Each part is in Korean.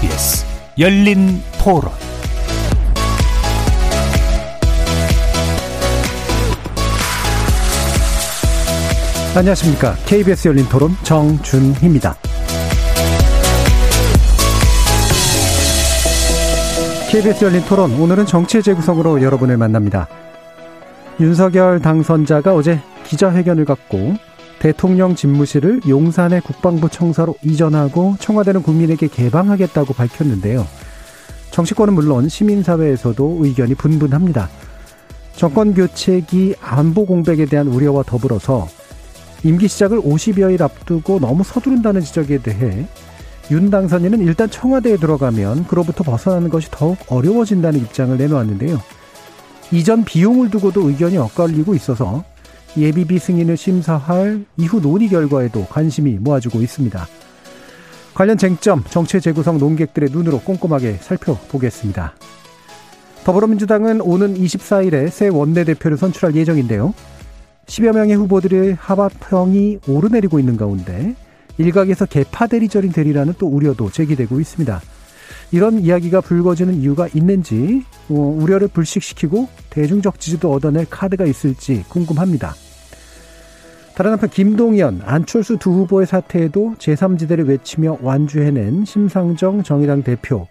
KBS 열린 토론 안녕하십니까. KBS 열린 토론 정준희입니다. KBS 열린 토론 오늘은 정치의 재구성으로 여러분을 만납니다. 윤석열 당선자가 어제 기자회견을 갖고 대통령 집무실을 용산의 국방부 청사로 이전하고 청와대는 국민에게 개방하겠다고 밝혔는데요. 정치권은 물론 시민사회에서도 의견이 분분합니다. 정권 교체기 안보 공백에 대한 우려와 더불어서 임기 시작을 50여일 앞두고 너무 서두른다는 지적에 대해 윤 당선인은 일단 청와대에 들어가면 그로부터 벗어나는 것이 더욱 어려워진다는 입장을 내놓았는데요. 이전 비용을 두고도 의견이 엇갈리고 있어서 예비비 승인을 심사할 이후 논의 결과에도 관심이 모아지고 있습니다. 관련 쟁점, 정치 재구성 논객들의 눈으로 꼼꼼하게 살펴보겠습니다. 더불어민주당은 오는 24일에 새 원내대표를 선출할 예정인데요. 10여 명의 후보들의 합합형이 오르내리고 있는 가운데 일각에서 개파 대리절인 대리라는 또 우려도 제기되고 있습니다. 이런 이야기가 불거지는 이유가 있는지 어, 우려를 불식시키고 대중적 지지도 얻어낼 카드가 있을지 궁금합니다. 다른 한편 김동연, 안철수 두 후보의 사태에도 제3지대를 외치며 완주해낸 심상정 정의당 대표.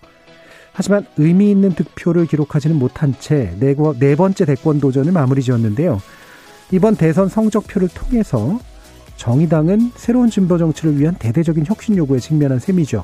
하지만 의미 있는 득표를 기록하지는 못한 채 네, 네 번째 대권 도전을 마무리 지었는데요. 이번 대선 성적표를 통해서 정의당은 새로운 진보 정치를 위한 대대적인 혁신 요구에 직면한 셈이죠.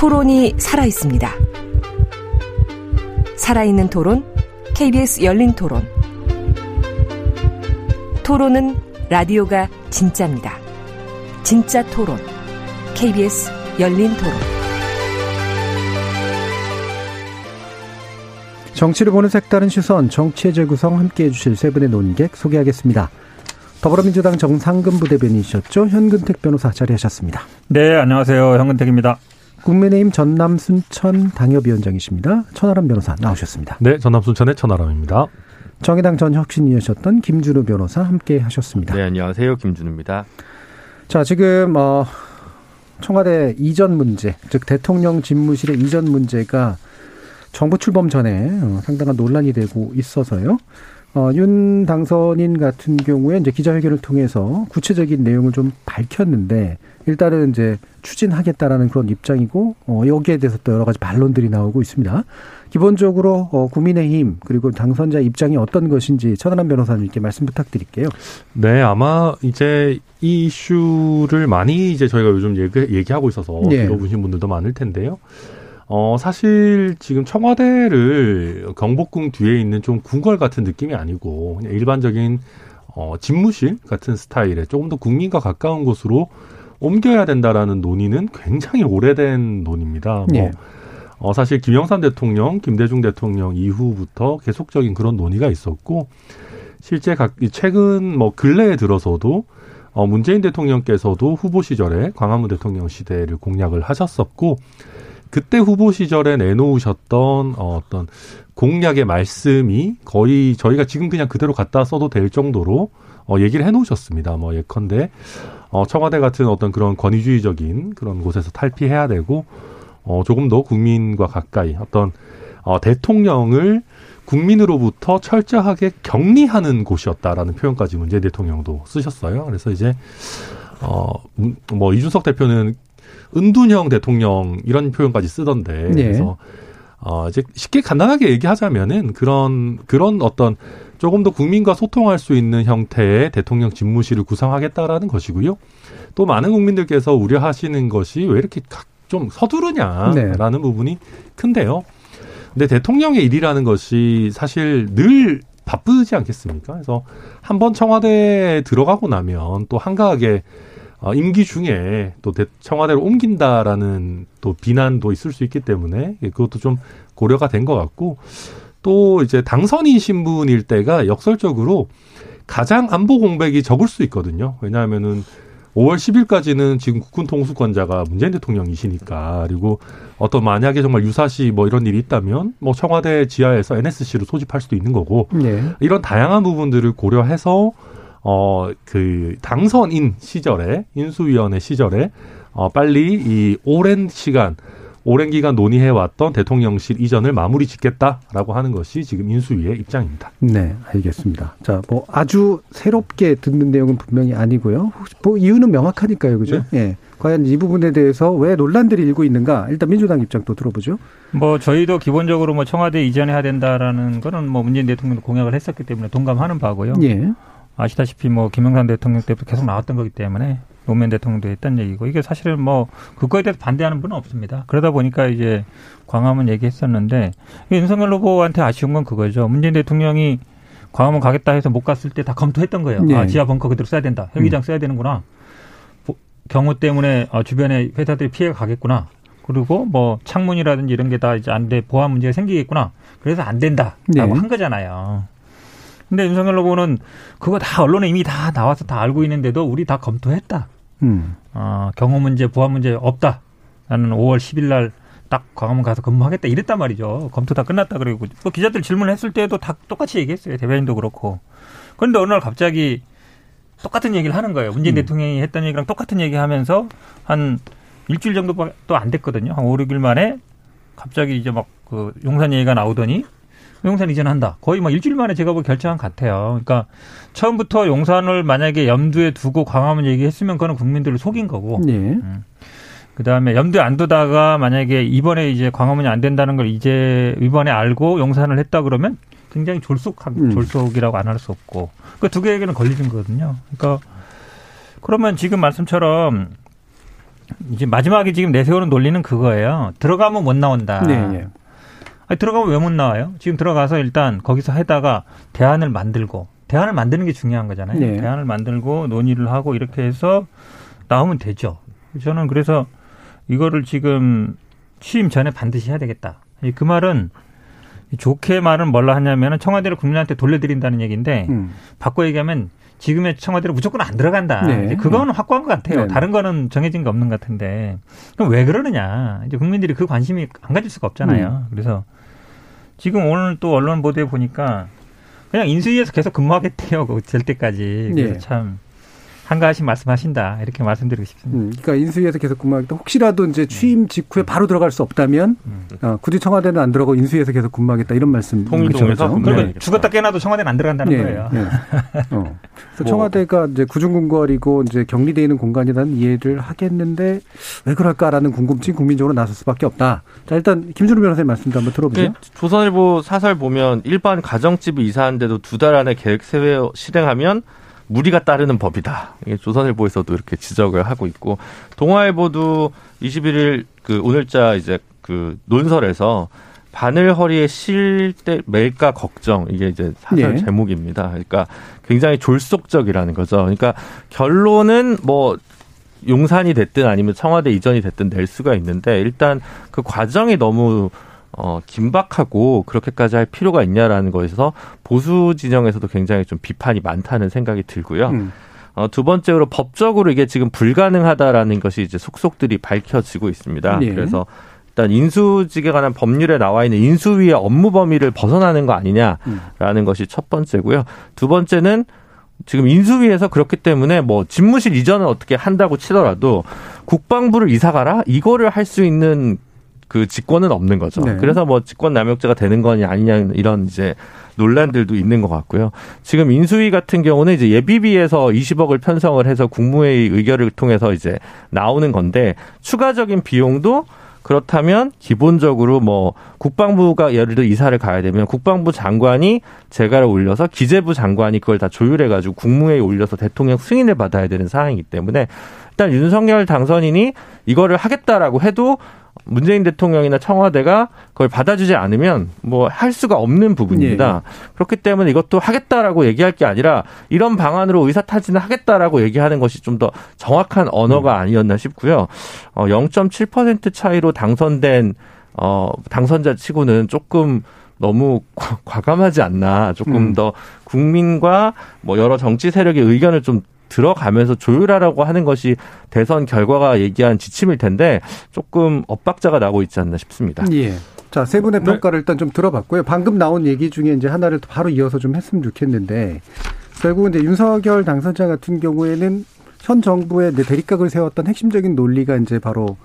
토론이 살아 있습니다. 살아있는 토론, KBS 열린 토론. 토론은 라디오가 진짜입니다. 진짜 토론, KBS 열린 토론. 정치를 보는 색다른 시선, 정치의 재구성 함께 해주실 세 분의 논객 소개하겠습니다. 더불어민주당 정상근 부대변인이셨죠. 현근택 변호사 자리하셨습니다. 네, 안녕하세요. 현근택입니다. 국민의힘 전남 순천 당협위원장이십니다. 천하람 변호사 나오셨습니다. 네, 전남 순천의 천하람입니다. 정의당 전 혁신위이셨던 김준우 변호사 함께 하셨습니다. 네, 안녕하세요. 김준우입니다. 자, 지금 어 청와대 이전 문제, 즉 대통령 집무실의 이전 문제가 정부 출범 전에 어, 상당한 논란이 되고 있어서요. 어, 윤 당선인 같은 경우에 이제 기자회견을 통해서 구체적인 내용을 좀 밝혔는데 일단은 이제 추진하겠다라는 그런 입장이고 어, 여기에 대해서 또 여러 가지 반론들이 나오고 있습니다. 기본적으로 어, 국민의힘 그리고 당선자 입장이 어떤 것인지 천하람 변호사님께 말씀 부탁드릴게요. 네, 아마 이제 이 이슈를 많이 이제 저희가 요즘 얘기, 하고 있어서 네. 들어보신 분들도 많을 텐데요. 어, 사실 지금 청와대를 경복궁 뒤에 있는 좀 궁궐 같은 느낌이 아니고 그냥 일반적인 어, 집무실 같은 스타일의 조금 더 국민과 가까운 곳으로 옮겨야 된다라는 논의는 굉장히 오래된 논의입니다. 뭐, 네. 어, 사실 김영삼 대통령, 김대중 대통령 이후부터 계속적인 그런 논의가 있었고, 실제 각, 최근 뭐 근래에 들어서도 어, 문재인 대통령께서도 후보 시절에 광화문 대통령 시대를 공약을 하셨었고, 그때 후보 시절에 내놓으셨던 어, 어떤 공약의 말씀이 거의 저희가 지금 그냥 그대로 갖다 써도 될 정도로 어, 얘기를 해놓으셨습니다. 뭐 예컨대 어, 청와대 같은 어떤 그런 권위주의적인 그런 곳에서 탈피해야 되고 어, 조금 더 국민과 가까이 어떤 어, 대통령을 국민으로부터 철저하게 격리하는 곳이었다라는 표현까지 문재인 대통령도 쓰셨어요. 그래서 이제 어뭐 이준석 대표는 은둔형 대통령 이런 표현까지 쓰던데 네. 그래서 어 이제 쉽게 간단하게 얘기하자면은 그런 그런 어떤 조금 더 국민과 소통할 수 있는 형태의 대통령 집무실을 구성하겠다라는 것이고요. 또 많은 국민들께서 우려하시는 것이 왜 이렇게 좀 서두르냐라는 네. 부분이 큰데요. 근데 대통령의 일이라는 것이 사실 늘 바쁘지 않겠습니까? 그래서 한 번 청와대에 들어가고 나면 또 한가하게 어, 임기 중에 또 청와대를 옮긴다라는 또 비난도 있을 수 있기 때문에 그것도 좀 고려가 된 것 같고 또 이제 당선인 신 분일 때가 역설적으로 가장 안보 공백이 적을 수 있거든요. 왜냐하면은 5월 10일까지는 지금 국군 통수권자가 문재인 대통령이시니까 그리고 어떤 만약에 정말 유사시 뭐 이런 일이 있다면 뭐 청와대 지하에서 NSC를 소집할 수도 있는 거고 네. 이런 다양한 부분들을 고려해서 어 그 당선인 시절에 인수위원회 시절에 어 빨리 이 오랜 시간 오랜 기간 논의해왔던 대통령실 이전을 마무리 짓겠다라고 하는 것이 지금 인수위의 입장입니다. 네, 알겠습니다. 자, 뭐 아주 새롭게 듣는 내용은 분명히 아니고요. 혹시 뭐 이유는 명확하니까요, 그죠? 네. 예. 과연 이 부분에 대해서 왜 논란들이 일고 있는가? 일단 민주당 입장 도 들어보죠. 뭐 저희도 기본적으로 뭐 청와대 이전해야 된다라는 거는 뭐 문재인 대통령도 공약을 했었기 때문에 동감하는 바고요. 예. 아시다시피 뭐 김영삼 대통령 때부터 계속 나왔던 거기 때문에 노무현 대통령도 했던 얘기고 이게 사실은 뭐 그거에 대해서 반대하는 분은 없습니다. 그러다 보니까 이제 광화문 얘기했었는데 윤석열 후보한테 아쉬운 건 그거죠. 문재인 대통령이 광화문 가겠다 해서 못 갔을 때 다 검토했던 거예요. 네. 아 지하 벙커 그대로 써야 된다. 헬기장 음. 써야 되는구나. 경우 때문에 어, 주변에 회사들이 피해가 가겠구나. 그리고 뭐 창문이라든지 이런 게 다 이제 안 돼. 보안 문제가 생기겠구나. 그래서 안 된다라고 네. 한 거잖아요. 근데 윤석열 후보는 그거 다 언론에 이미 다 나와서 다 알고 있는데도 우리 다 검토했다. 음. 어, 경호 문제, 보안 문제 없다. 나는 5월 10일 날 딱 광화문 가서 근무하겠다 이랬단 말이죠. 검토 다 끝났다 그러고 또 기자들 질문했을 때도 다 똑같이 얘기했어요. 대변인도 그렇고. 그런데 어느 날 갑자기 똑같은 얘기를 하는 거예요. 문재인 음. 대통령이 했던 얘기랑 똑같은 얘기 하면서 한 일주일 정도도 안 됐거든요. 한 5, 6일 만에 갑자기 이제 막 그 용산 얘기가 나오더니 용산 이전한다. 거의 뭐 일주일 만에 제가 보 결정한 것 같아요. 그러니까 처음부터 용산을 만약에 염두에 두고 광화문 얘기했으면 그거는 국민들을 속인 거고. 네. 음. 그 다음에 염두에 안 두다가 만약에 이번에 이제 광화문이 안 된다는 걸 이제 이번에 알고 용산을 했다 그러면 굉장히 졸속한 음. 졸속이라고 안 할 수 없고 그 두 개에게는 걸리는 거거든요. 그러니까 그러면 지금 말씀처럼 이제 마지막에 지금 내세우는 논리는 그거예요. 들어가면 못 나온다. 네. 네. 아니, 들어가면 왜 못 나와요? 지금 들어가서 일단 거기서 해다가 대안을 만들고 대안을 만드는 게 중요한 거잖아요. 네. 대안을 만들고 논의를 하고 이렇게 해서 나오면 되죠. 저는 그래서 이거를 지금 취임 전에 반드시 해야 되겠다. 그 말은 좋게 말은 뭘로 하냐면은 청와대를 국민한테 돌려드린다는 얘기인데 음. 바꿔 얘기하면 지금의 청와대로 무조건 안 들어간다. 네. 그거는 확고한 것 같아요. 네. 다른 거는 정해진 게 없는 것 같은데 그럼 왜 그러느냐? 이제 국민들이 그 관심이 안 가질 수가 없잖아요. 음. 그래서 지금 오늘 또 언론 보도에 보니까 그냥 인수위에서 계속 근무하겠대요. 그될 때까지. 그래서 네. 참 한가하신 말씀하신다 이렇게 말씀드리고 싶습니다. 음, 그러니까 인수위에서 계속 근무하겠다. 혹시라도 이제 취임 직후에 바로 들어갈 수 없다면 음. 어, 굳이 청와대는 안 들어가고 인수위에서 계속 근무하겠다 이런 말씀. 통일동에서 그렇죠? 그러면 죽었다 깨나도 청와대는 안 들어간다는 네, 거예요. 네. 어. 그래서 뭐. 청와대가 이제 구중궁궐이고 이제 격리돼 있는 공간이라는 이해를 하겠는데 왜 그럴까라는 궁금증 국민적으로 나설 수밖에 없다. 자 일단 김준우 변호사님 말씀도 한번 들어보죠. 네, 조선일보 사설 보면 일반 가정집을 이사하는데도 두 달 안에 계획 세회 실행하면 무리가 따르는 법이다. 이게 조선일보에서도 이렇게 지적을 하고 있고 동아일보도 21일 그 오늘자 이제 그 논설에서 바늘 허리에 실 때 멜까 걱정 이게 이제 사설 네. 제목입니다. 그러니까 굉장히 졸속적이라는 거죠. 그러니까 결론은 뭐 용산이 됐든 아니면 청와대 이전이 됐든 낼 수가 있는데 일단 그 과정이 너무 어, 긴박하고 그렇게까지 할 필요가 있냐라는 거에서 보수 진영에서도 굉장히 좀 비판이 많다는 생각이 들고요. 음. 어, 두 번째로 법적으로 이게 지금 불가능하다라는 것이 이제 속속들이 밝혀지고 있습니다. 네. 그래서 일단 인수직에 관한 법률에 나와 있는 인수위의 업무 범위를 벗어나는 거 아니냐라는 음. 것이 첫 번째고요. 두 번째는 지금 인수위에서 그렇기 때문에 뭐 집무실 이전을 어떻게 한다고 치더라도 국방부를 이사 가라 이거를 할 수 있는 그 직권은 없는 거죠. 네. 그래서 뭐 직권 남용죄가 되는 거냐 아니냐 이런 이제 논란들도 있는 것 같고요. 지금 인수위 같은 경우는 이제 예비비에서 20억을 편성을 해서 국무회의 의결을 통해서 이제 나오는 건데 추가적인 비용도 그렇다면 기본적으로 뭐 국방부가 예를 들어 이사를 가야 되면 국방부 장관이 재가를 올려서 기재부 장관이 그걸 다 조율해 가지고 국무회의에 올려서 대통령 승인을 받아야 되는 사항이기 때문에 일단 윤석열 당선인이 이거를 하겠다라고 해도 문재인 대통령이나 청와대가 그걸 받아주지 않으면 뭐 할 수가 없는 부분입니다. 예. 그렇기 때문에 이것도 하겠다라고 얘기할 게 아니라 이런 방안으로 의사 타진을 하겠다라고 얘기하는 것이 좀 더 정확한 언어가 음. 아니었나 싶고요. 어 0.7% 차이로 당선된 어 당선자 치고는 조금 너무 과감하지 않나. 조금 음. 더 국민과 뭐 여러 정치 세력의 의견을 좀 들어가면서 조율하라고 하는 것이 대선 결과가 얘기한 지침일 텐데 조금 엇박자가 나고 있지 않나 싶습니다. 예. 자, 세 분의 네. 평가를 일단 좀 들어봤고요. 방금 나온 얘기 중에 이제 하나를 바로 이어서 좀 했으면 좋겠는데 결국은 이제 윤석열 당선자 같은 경우에는 현 정부의 대립각을 세웠던 핵심적인 논리가 이제 바로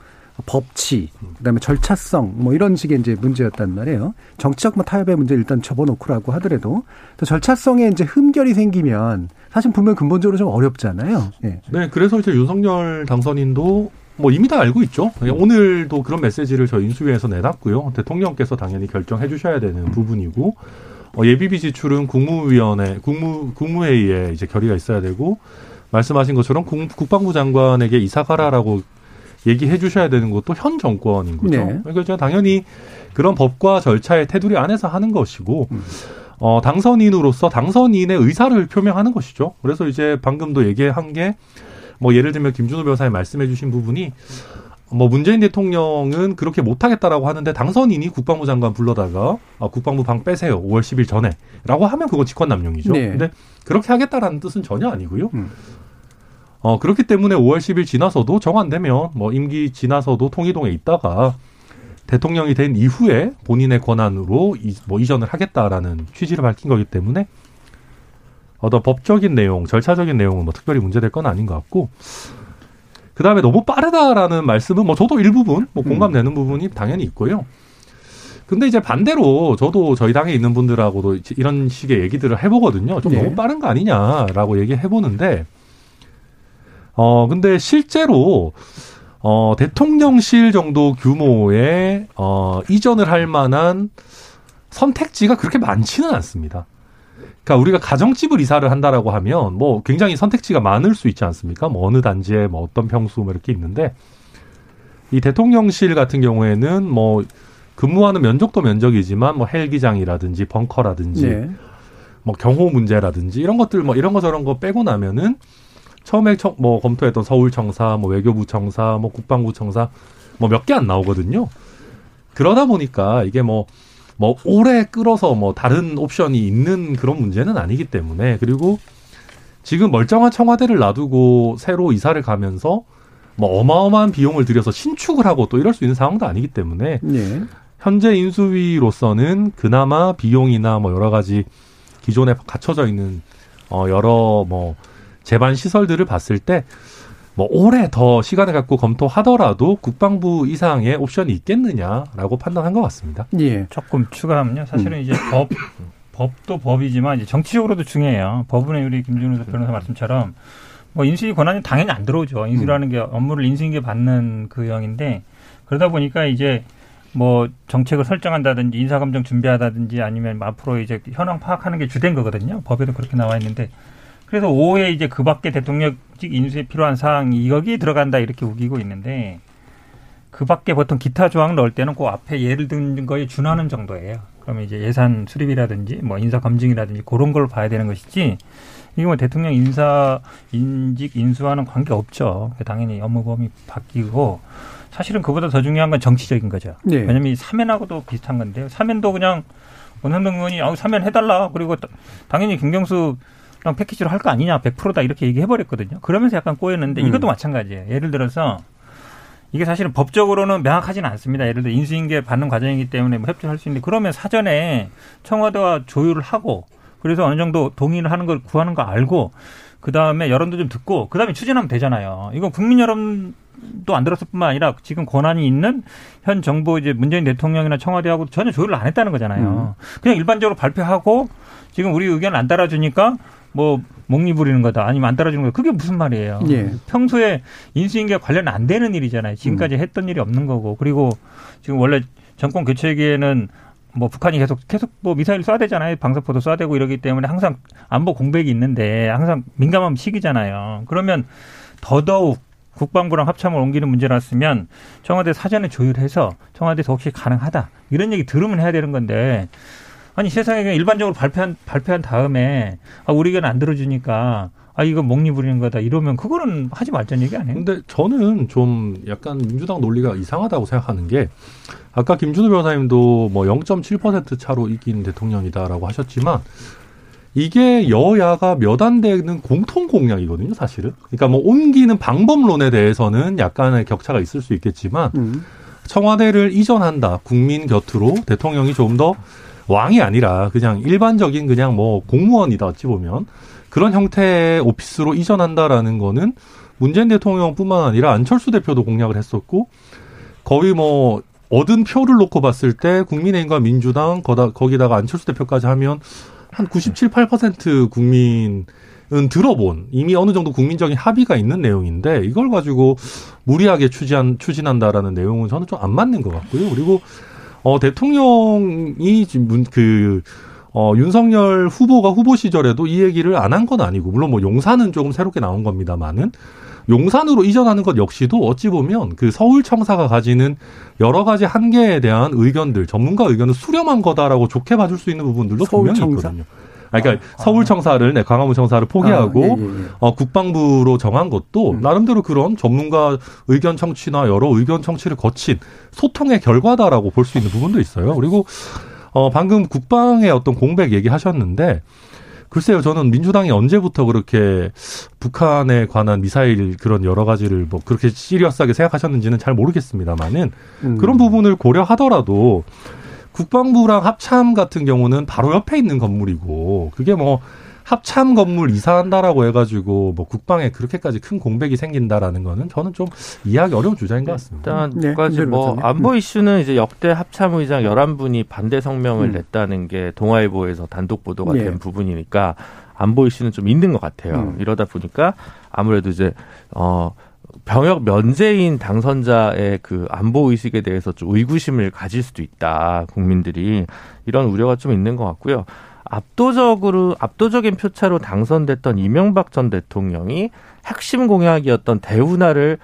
법치, 그다음에 절차성 뭐 이런 식의 이제 문제였단 말이에요. 정치적 뭐 타협의 문제 일단 접어놓고라고 하더라도 또 절차성에 이제 흠결이 생기면 사실 분명 근본적으로 좀 어렵잖아요. 네. 네, 그래서 이제 윤석열 당선인도 뭐 이미 다 알고 있죠. 오늘도 그런 메시지를 저희 인수위에서 내놨고요. 대통령께서 당연히 결정해 주셔야 되는 부분이고 어, 예비비 지출은 국무위원회, 국무 국무회의에 이제 결의가 있어야 되고 말씀하신 것처럼 국, 국방부 장관에게 이사 가라라고 얘기해 주셔야 되는 것도 현 정권인 거죠. 네. 그러니까 당연히 그런 법과 절차의 테두리 안에서 하는 것이고 음. 어, 당선인으로서 당선인의 의사를 표명하는 것이죠. 그래서 이제 방금도 얘기한 게 뭐 예를 들면 김준호 변호사님 말씀해 주신 부분이 뭐 문재인 대통령은 그렇게 못하겠다라고 하는데 당선인이 국방부 장관 불러다가 아, 국방부 방 빼세요. 5월 10일 전에라고 하면 그거 직권남용이죠. 네. 근데 그렇게 하겠다라는 뜻은 전혀 아니고요. 음. 어, 그렇기 때문에 5월 10일 지나서도 정 안 되면 뭐 임기 지나서도 통일동에 있다가 대통령이 된 이후에 본인의 권한으로 이, 뭐 이전을 하겠다라는 취지를 밝힌 거기 때문에 어떤 법적인 내용, 절차적인 내용은 뭐 특별히 문제될 건 아닌 것 같고 그 다음에 너무 빠르다라는 말씀은 뭐 저도 일부분 뭐 음. 공감되는 음. 부분이 당연히 있고요. 근데 이제 반대로 저도 저희 당에 있는 분들하고도 이런 식의 얘기들을 해보거든요. 좀 네. 너무 빠른 거 아니냐라고 얘기해보는데 어, 근데 실제로 어, 대통령실 정도 규모의 어, 이전을 할 만한 선택지가 그렇게 많지는 않습니다. 그러니까 우리가 가정집을 이사를 한다라고 하면 뭐 굉장히 선택지가 많을 수 있지 않습니까? 뭐 어느 단지에 뭐 어떤 평수 뭐 이렇게 있는데 이 대통령실 같은 경우에는 뭐 근무하는 면적도 면적이지만 뭐 헬기장이라든지 벙커라든지 네. 뭐 경호 문제라든지 이런 것들 뭐 이런 거 저런 거 빼고 나면은 처음에 청, 뭐 검토했던 서울청사, 뭐 외교부청사, 뭐 국방부청사 뭐 몇 개 안 나오거든요. 그러다 보니까 이게 뭐뭐 뭐 오래 끌어서 뭐 다른 옵션이 있는 그런 문제는 아니기 때문에 그리고 지금 멀쩡한 청와대를 놔두고 새로 이사를 가면서 뭐 어마어마한 비용을 들여서 신축을 하고 또 이럴 수 있는 상황도 아니기 때문에 네. 현재 인수위로서는 그나마 비용이나 뭐 여러 가지 기존에 갖춰져 있는 어 여러 뭐 재반 시설들을 봤을 때뭐 오래 더 시간을 갖고 검토하더라도 국방부 이상의 옵션이 있겠느냐라고 판단한 것 같습니다. 예. 조금 추가하면요. 사실은 음. 이제 법 법도 법이지만 이제 정치적으로도 중요해요. 법원의 우리 김준호 변호사 말씀처럼 뭐 인수위 권한이 당연히 안 들어오죠. 인수라는 게 업무를 인수인계 받는 그 형인데 그러다 보니까 이제 뭐 정책을 설정한다든지 인사검증 준비하다든지 아니면 앞으로 이제 현황 파악하는 게 주된 거거든요. 법에도 그렇게 나와 있는데 그래서 오후에 이제 그 밖에 대통령직 인수에 필요한 사항이 여기 들어간다 이렇게 우기고 있는데 그 밖에 보통 기타 조항 넣을 때는 그 앞에 예를 든 거에 준하는 정도예요. 그러면 이제 예산 수립이라든지 뭐 인사 검증이라든지 그런 걸 봐야 되는 것이지 이게 뭐 대통령 인사 인직 인수와는 관계 없죠. 당연히 업무 범위 바뀌고 사실은 그보다 더 중요한 건 정치적인 거죠. 네. 왜냐하면 이 사면하고도 비슷한 건데요. 사면도 그냥 원현동 의원이 아 사면 해달라 그리고 당연히 김경수 그냥 패키지로 할 거 아니냐, 100%다 이렇게 얘기해버렸거든요. 그러면서 약간 꼬였는데 음. 이것도 마찬가지예요. 예를 들어서 이게 사실은 법적으로는 명확하지는 않습니다. 예를 들어 인수인계 받는 과정이기 때문에 뭐 협조할 수 있는데 그러면 사전에 청와대와 조율을 하고 그래서 어느 정도 동의를 하는 걸 구하는 거 알고 그 다음에 여론도 좀 듣고 그 다음에 추진하면 되잖아요. 이건 국민 여론도 안 들었을 뿐만 아니라 지금 권한이 있는 현 정부 이제 문재인 대통령이나 청와대하고 전혀 조율을 안 했다는 거잖아요. 음. 그냥 일반적으로 발표하고 지금 우리 의견을 안 따라주니까 뭐 목리 부리는 거다 아니면 안 따라주는 거다 그게 무슨 말이에요. 예. 평소에 인수인계 관련 안 되는 일이잖아요. 지금까지 음. 했던 일이 없는 거고 그리고 지금 원래 정권 교체기에는 뭐 북한이 계속 계속 뭐 미사일 쏴야 되잖아요. 방사포도 쏴야 되고 이러기 때문에 항상 안보 공백이 있는데 항상 민감한 시기잖아요. 그러면 더더욱 국방부랑 합참을 옮기는 문제라으면 청와대 사전에 조율해서 청와대에서 혹시 가능하다 이런 얘기 들으면 해야 되는 건데 아니 세상에 그냥 일반적으로 발표한 발표한 다음에 아 우리 의견 안 들어주니까 아 이거 목리 부리는 거다 이러면 그거는 하지 말자는 얘기 아니에요? 근데 저는 좀 약간 민주당 논리가 이상하다고 생각하는 게 아까 김준우 변호사님도 뭐 0.7% 차로 이긴 대통령이다라고 하셨지만 이게 여야가 몇 안 되는 공통 공약이거든요, 사실은. 그러니까 뭐 옮기는 방법론에 대해서는 약간의 격차가 있을 수 있겠지만 음. 청와대를 이전한다 국민 곁으로 대통령이 좀더 왕이 아니라 그냥 일반적인 그냥 뭐 공무원이다 어찌 보면 그런 형태의 오피스로 이전한다라는 거는 문재인 대통령뿐만 아니라 안철수 대표도 공약을 했었고 거의 뭐 얻은 표를 놓고 봤을 때 국민의힘과 민주당 거기다가 안철수 대표까지 하면 한 97, 8% 국민은 들어본 이미 어느 정도 국민적인 합의가 있는 내용인데 이걸 가지고 무리하게 추진 추진한다라는 내용은 저는 좀 안 맞는 것 같고요. 그리고 어 대통령이 지금 그 어, 윤석열 후보가 후보 시절에도 이 얘기를 안 한 건 아니고, 물론 뭐 용산은 조금 새롭게 나온 겁니다만은, 용산으로 이전하는 것 역시도 어찌 보면 그 서울청사가 가지는 여러 가지 한계에 대한 의견들, 전문가 의견을 수렴한 거다라고 좋게 봐줄 수 있는 부분들도 분명히 있거든요. 아, 그러니까 아, 서울청사를 네, 강화문 청사를 포기하고 아, 예, 예, 예. 어, 국방부로 정한 것도 음. 나름대로 그런 전문가 의견 청취나 여러 의견 청취를 거친 소통의 결과다라고 볼 수 있는 부분도 있어요. 그리고 어, 방금 국방의 어떤 공백 얘기하셨는데 글쎄요, 저는 민주당이 언제부터 그렇게 북한에 관한 미사일 그런 여러 가지를 뭐 그렇게 시리어스하게 생각하셨는지는 잘 모르겠습니다만은 음. 그런 부분을 고려하더라도 국방부랑 합참 같은 경우는 바로 옆에 있는 건물이고 그게 뭐 합참 건물 이사한다라고 해가지고 뭐 국방에 그렇게까지 큰 공백이 생긴다라는 거는 저는 좀 이해하기 어려운 주장인 것 같습니다. 일단 네, 까지 뭐 안보 이슈는 이제 역대 합참 의장 11분이 반대 성명을 음. 냈다는 게 동아일보에서 단독 보도가 네. 된 부분이니까 안보 이슈는 좀 있는 것 같아요. 음. 이러다 보니까 아무래도 이제 어 병역 면제인 당선자의 그 안보 의식에 대해서 좀 의구심을 가질 수도 있다 국민들이 이런 우려가 좀 있는 것 같고요. 압도적으로 압도적인 표차로 당선됐던 이명박 전 대통령이 핵심 공약이었던 대운하를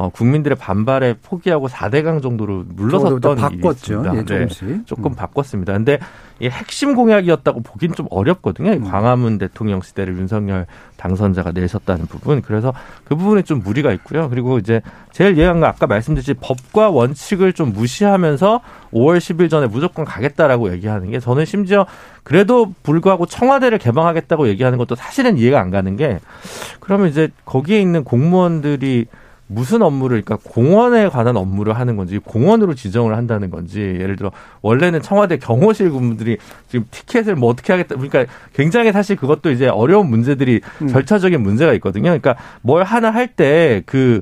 어, 국민들의 반발에 포기하고 4대강 정도로 물러섰던 바꿨죠. 예, 네, 조금 음. 바꿨습니다. 근데 이 핵심 공약이었다고 보긴 좀 어렵거든요. 음. 광화문 대통령 시대를 윤석열 당선자가 내셨다는 부분. 그래서 그 부분에 좀 무리가 있고요. 그리고 이제 제일 예한 거 아까 말씀드렸듯이 법과 원칙을 좀 무시하면서 5월 10일 전에 무조건 가겠다라고 얘기하는 게 저는 심지어 그래도 불구하고 청와대를 개방하겠다고 얘기하는 것도 사실은 이해가 안 가는 게 그러면 이제 거기에 있는 공무원들이 무슨 업무를 그러니까 공원에 관한 업무를 하는 건지 공원으로 지정을 한다는 건지 예를 들어 원래는 청와대 경호실 근무들이 지금 티켓을 뭐 어떻게 하겠다 그러니까 굉장히 사실 그것도 이제 어려운 문제들이 음. 절차적인 문제가 있거든요. 그러니까 뭘 하나 할 때그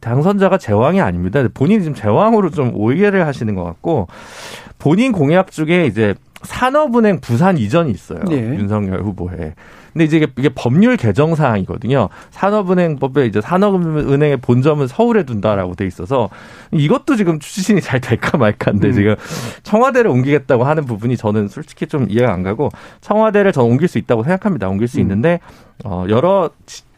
당선자가 제왕이 아닙니다. 본인이 지금 제왕으로 좀 오해를 하시는 것 같고 본인 공약 중에 이제 산업은행 부산 이전이 있어요. 네. 윤석열 후보에. 근데 이제 이게, 법률 개정 사항이거든요. 산업은행법에 이제 산업은행의 본점은 서울에 둔다라고 돼 있어서 이것도 지금 추진이 잘 될까 말까인데 음. 지금 청와대를 옮기겠다고 하는 부분이 저는 솔직히 좀 이해가 안 가고 청와대를 저는 옮길 수 있다고 생각합니다. 옮길 수 음. 있는데 어 여러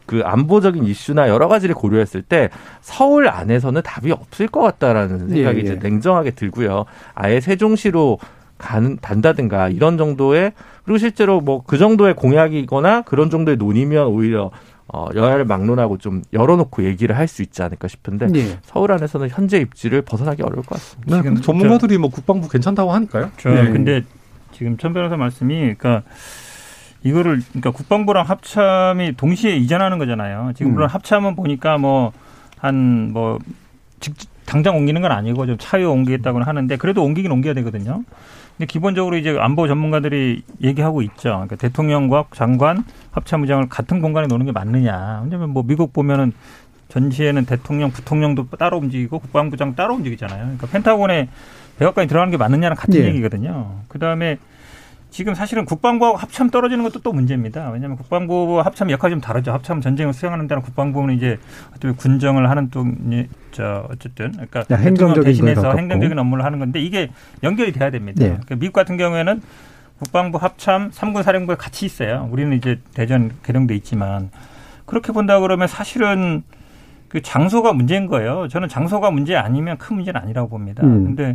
그 안보적인 이슈나 여러 가지를 고려했을 때 서울 안에서는 답이 없을 것 같다라는 생각이 예, 예. 이제 냉정하게 들고요. 아예 세종시로 가는 단다든가 이런 정도의 그리고 실제로 뭐 그 정도의 공약이거나 그런 정도의 논의면 오히려 어, 여야를 막론하고 좀 열어놓고 얘기를 할 수 있지 않을까 싶은데 네. 서울 안에서는 현재 입지를 벗어나기 어려울 것 같습니다. 네, 지금 전문가들이 뭐 국방부 괜찮다고 하니까요. 저, 네. 근데 지금 천 변호사 말씀이 그러니까 이거를 그러니까 국방부랑 합참이 동시에 이전하는 거잖아요. 지금 물론 음. 합참은 보니까 뭐 한뭐 뭐 당장 옮기는 건 아니고 좀 차후에 옮기겠다고는 하는데 그래도 옮기긴 옮겨야 되거든요. 근데 기본적으로 이제 안보 전문가들이 얘기하고 있죠. 그러니까 대통령과 장관, 합참의장을 같은 공간에 놓는 게 맞느냐. 왜냐면 뭐 미국 보면은 전시에는 대통령, 부통령도 따로 움직이고 국방부장 따로 움직이잖아요. 그러니까 펜타곤에 백악관이 들어가는 게 맞느냐는 같은 네. 얘기거든요. 그 다음에 지금 사실은 국방부하고 합참 떨어지는 것도 또 문제입니다. 왜냐하면 국방부 합참 역할이 좀 다르죠. 합참 전쟁을 수행하는 데는 국방부는 이제 어떻게 군정을 하는 또 저 어쨌든 그러니까 행정적인 대신해서 행정적인 업무를 하는 건데 이게 연결이 돼야 됩니다. 네. 그러니까 미국 같은 경우에는 국방부 합참 삼군 사령부에 같이 있어요. 우리는 이제 대전 개령돼 있지만 그렇게 본다 그러면 사실은 그 장소가 문제인 거예요. 저는 장소가 문제 아니면 큰 문제는 아니라고 봅니다. 음. 근데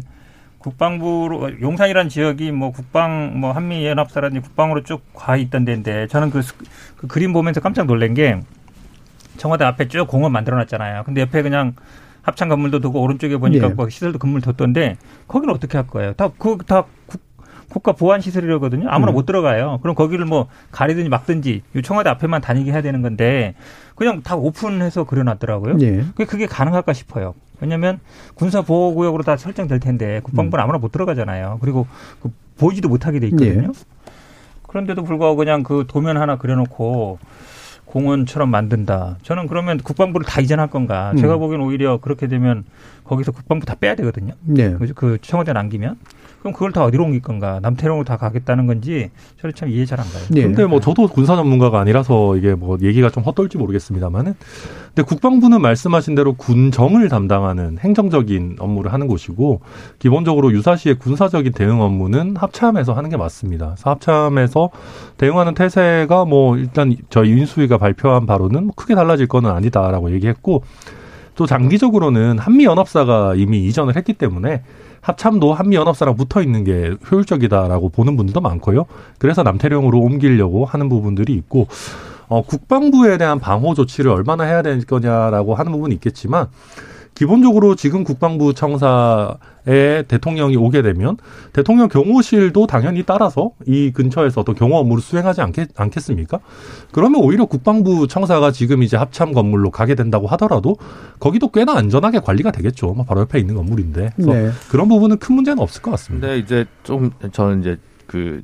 국방부로 용산이라는 지역이 뭐 국방 뭐 한미 연합사라든지 국방으로 쭉 가 있던 데인데 저는 그, 그 그림 보면서 깜짝 놀란 게 청와대 앞에 쭉 공원 만들어 놨잖아요. 근데 옆에 그냥 합창 건물도 두고 오른쪽에 보니까 네. 뭐 시설도 건물 뒀던데 거기는 어떻게 할 거예요? 다 그다 그, 국가 보안 시설이라거든요. 아무나 음. 못 들어가요. 그럼 거기를 뭐 가리든지 막든지 청와대 앞에만 다니게 해야 되는 건데 그냥 다 오픈해서 그려놨더라고요. 네. 그게 가능할까 싶어요. 왜냐하면 군사 보호 구역으로 다 설정될 텐데 국방부는 음. 아무나 못 들어가잖아요. 그리고 그 보이지도 못하게 돼 있거든요. 네. 그런데도 불구하고 그냥 그 도면 하나 그려놓고 공원처럼 만든다. 저는 그러면 국방부를 다 이전할 건가? 음. 제가 보기엔 오히려 그렇게 되면 거기서 국방부 다 빼야 되거든요. 네. 그 청와대 남기면. 그럼 그걸 다 어디로 옮길 건가? 남태령으로 다 가겠다는 건지 저는 참 이해 잘 안 가요. 네. 근데 뭐 저도 군사 전문가가 아니라서 이게 뭐 얘기가 좀 헛돌지 모르겠습니다만은 근데 국방부는 말씀하신 대로 군정을 담당하는 행정적인 업무를 하는 곳이고 기본적으로 유사시의 군사적인 대응 업무는 합참에서 하는 게 맞습니다. 합참에서 대응하는 태세가 뭐 일단 저희 인수위가 발표한 바로는 뭐 크게 달라질 거는 아니다라고 얘기했고 또 장기적으로는 한미 연합사가 이미 이전을 했기 때문에 합참도 한미 연합사랑 붙어 있는 게 효율적이다라고 보는 분들도 많고요. 그래서 남태령으로 옮기려고 하는 부분들이 있고 어, 국방부에 대한 방호 조치를 얼마나 해야 될 거냐라고 하는 부분이 있겠지만 기본적으로 지금 국방부 청사에 대통령이 오게 되면 대통령 경호실도 당연히 따라서 이 근처에서 어떤 경호 업무를 수행하지 않겠, 않겠습니까? 그러면 오히려 국방부 청사가 지금 이제 합참 건물로 가게 된다고 하더라도 거기도 꽤나 안전하게 관리가 되겠죠. 뭐 바로 옆에 있는 건물인데. 그래서 네. 그런 부분은 큰 문제는 없을 것 같습니다. 근데 이제 좀 저는 이제 그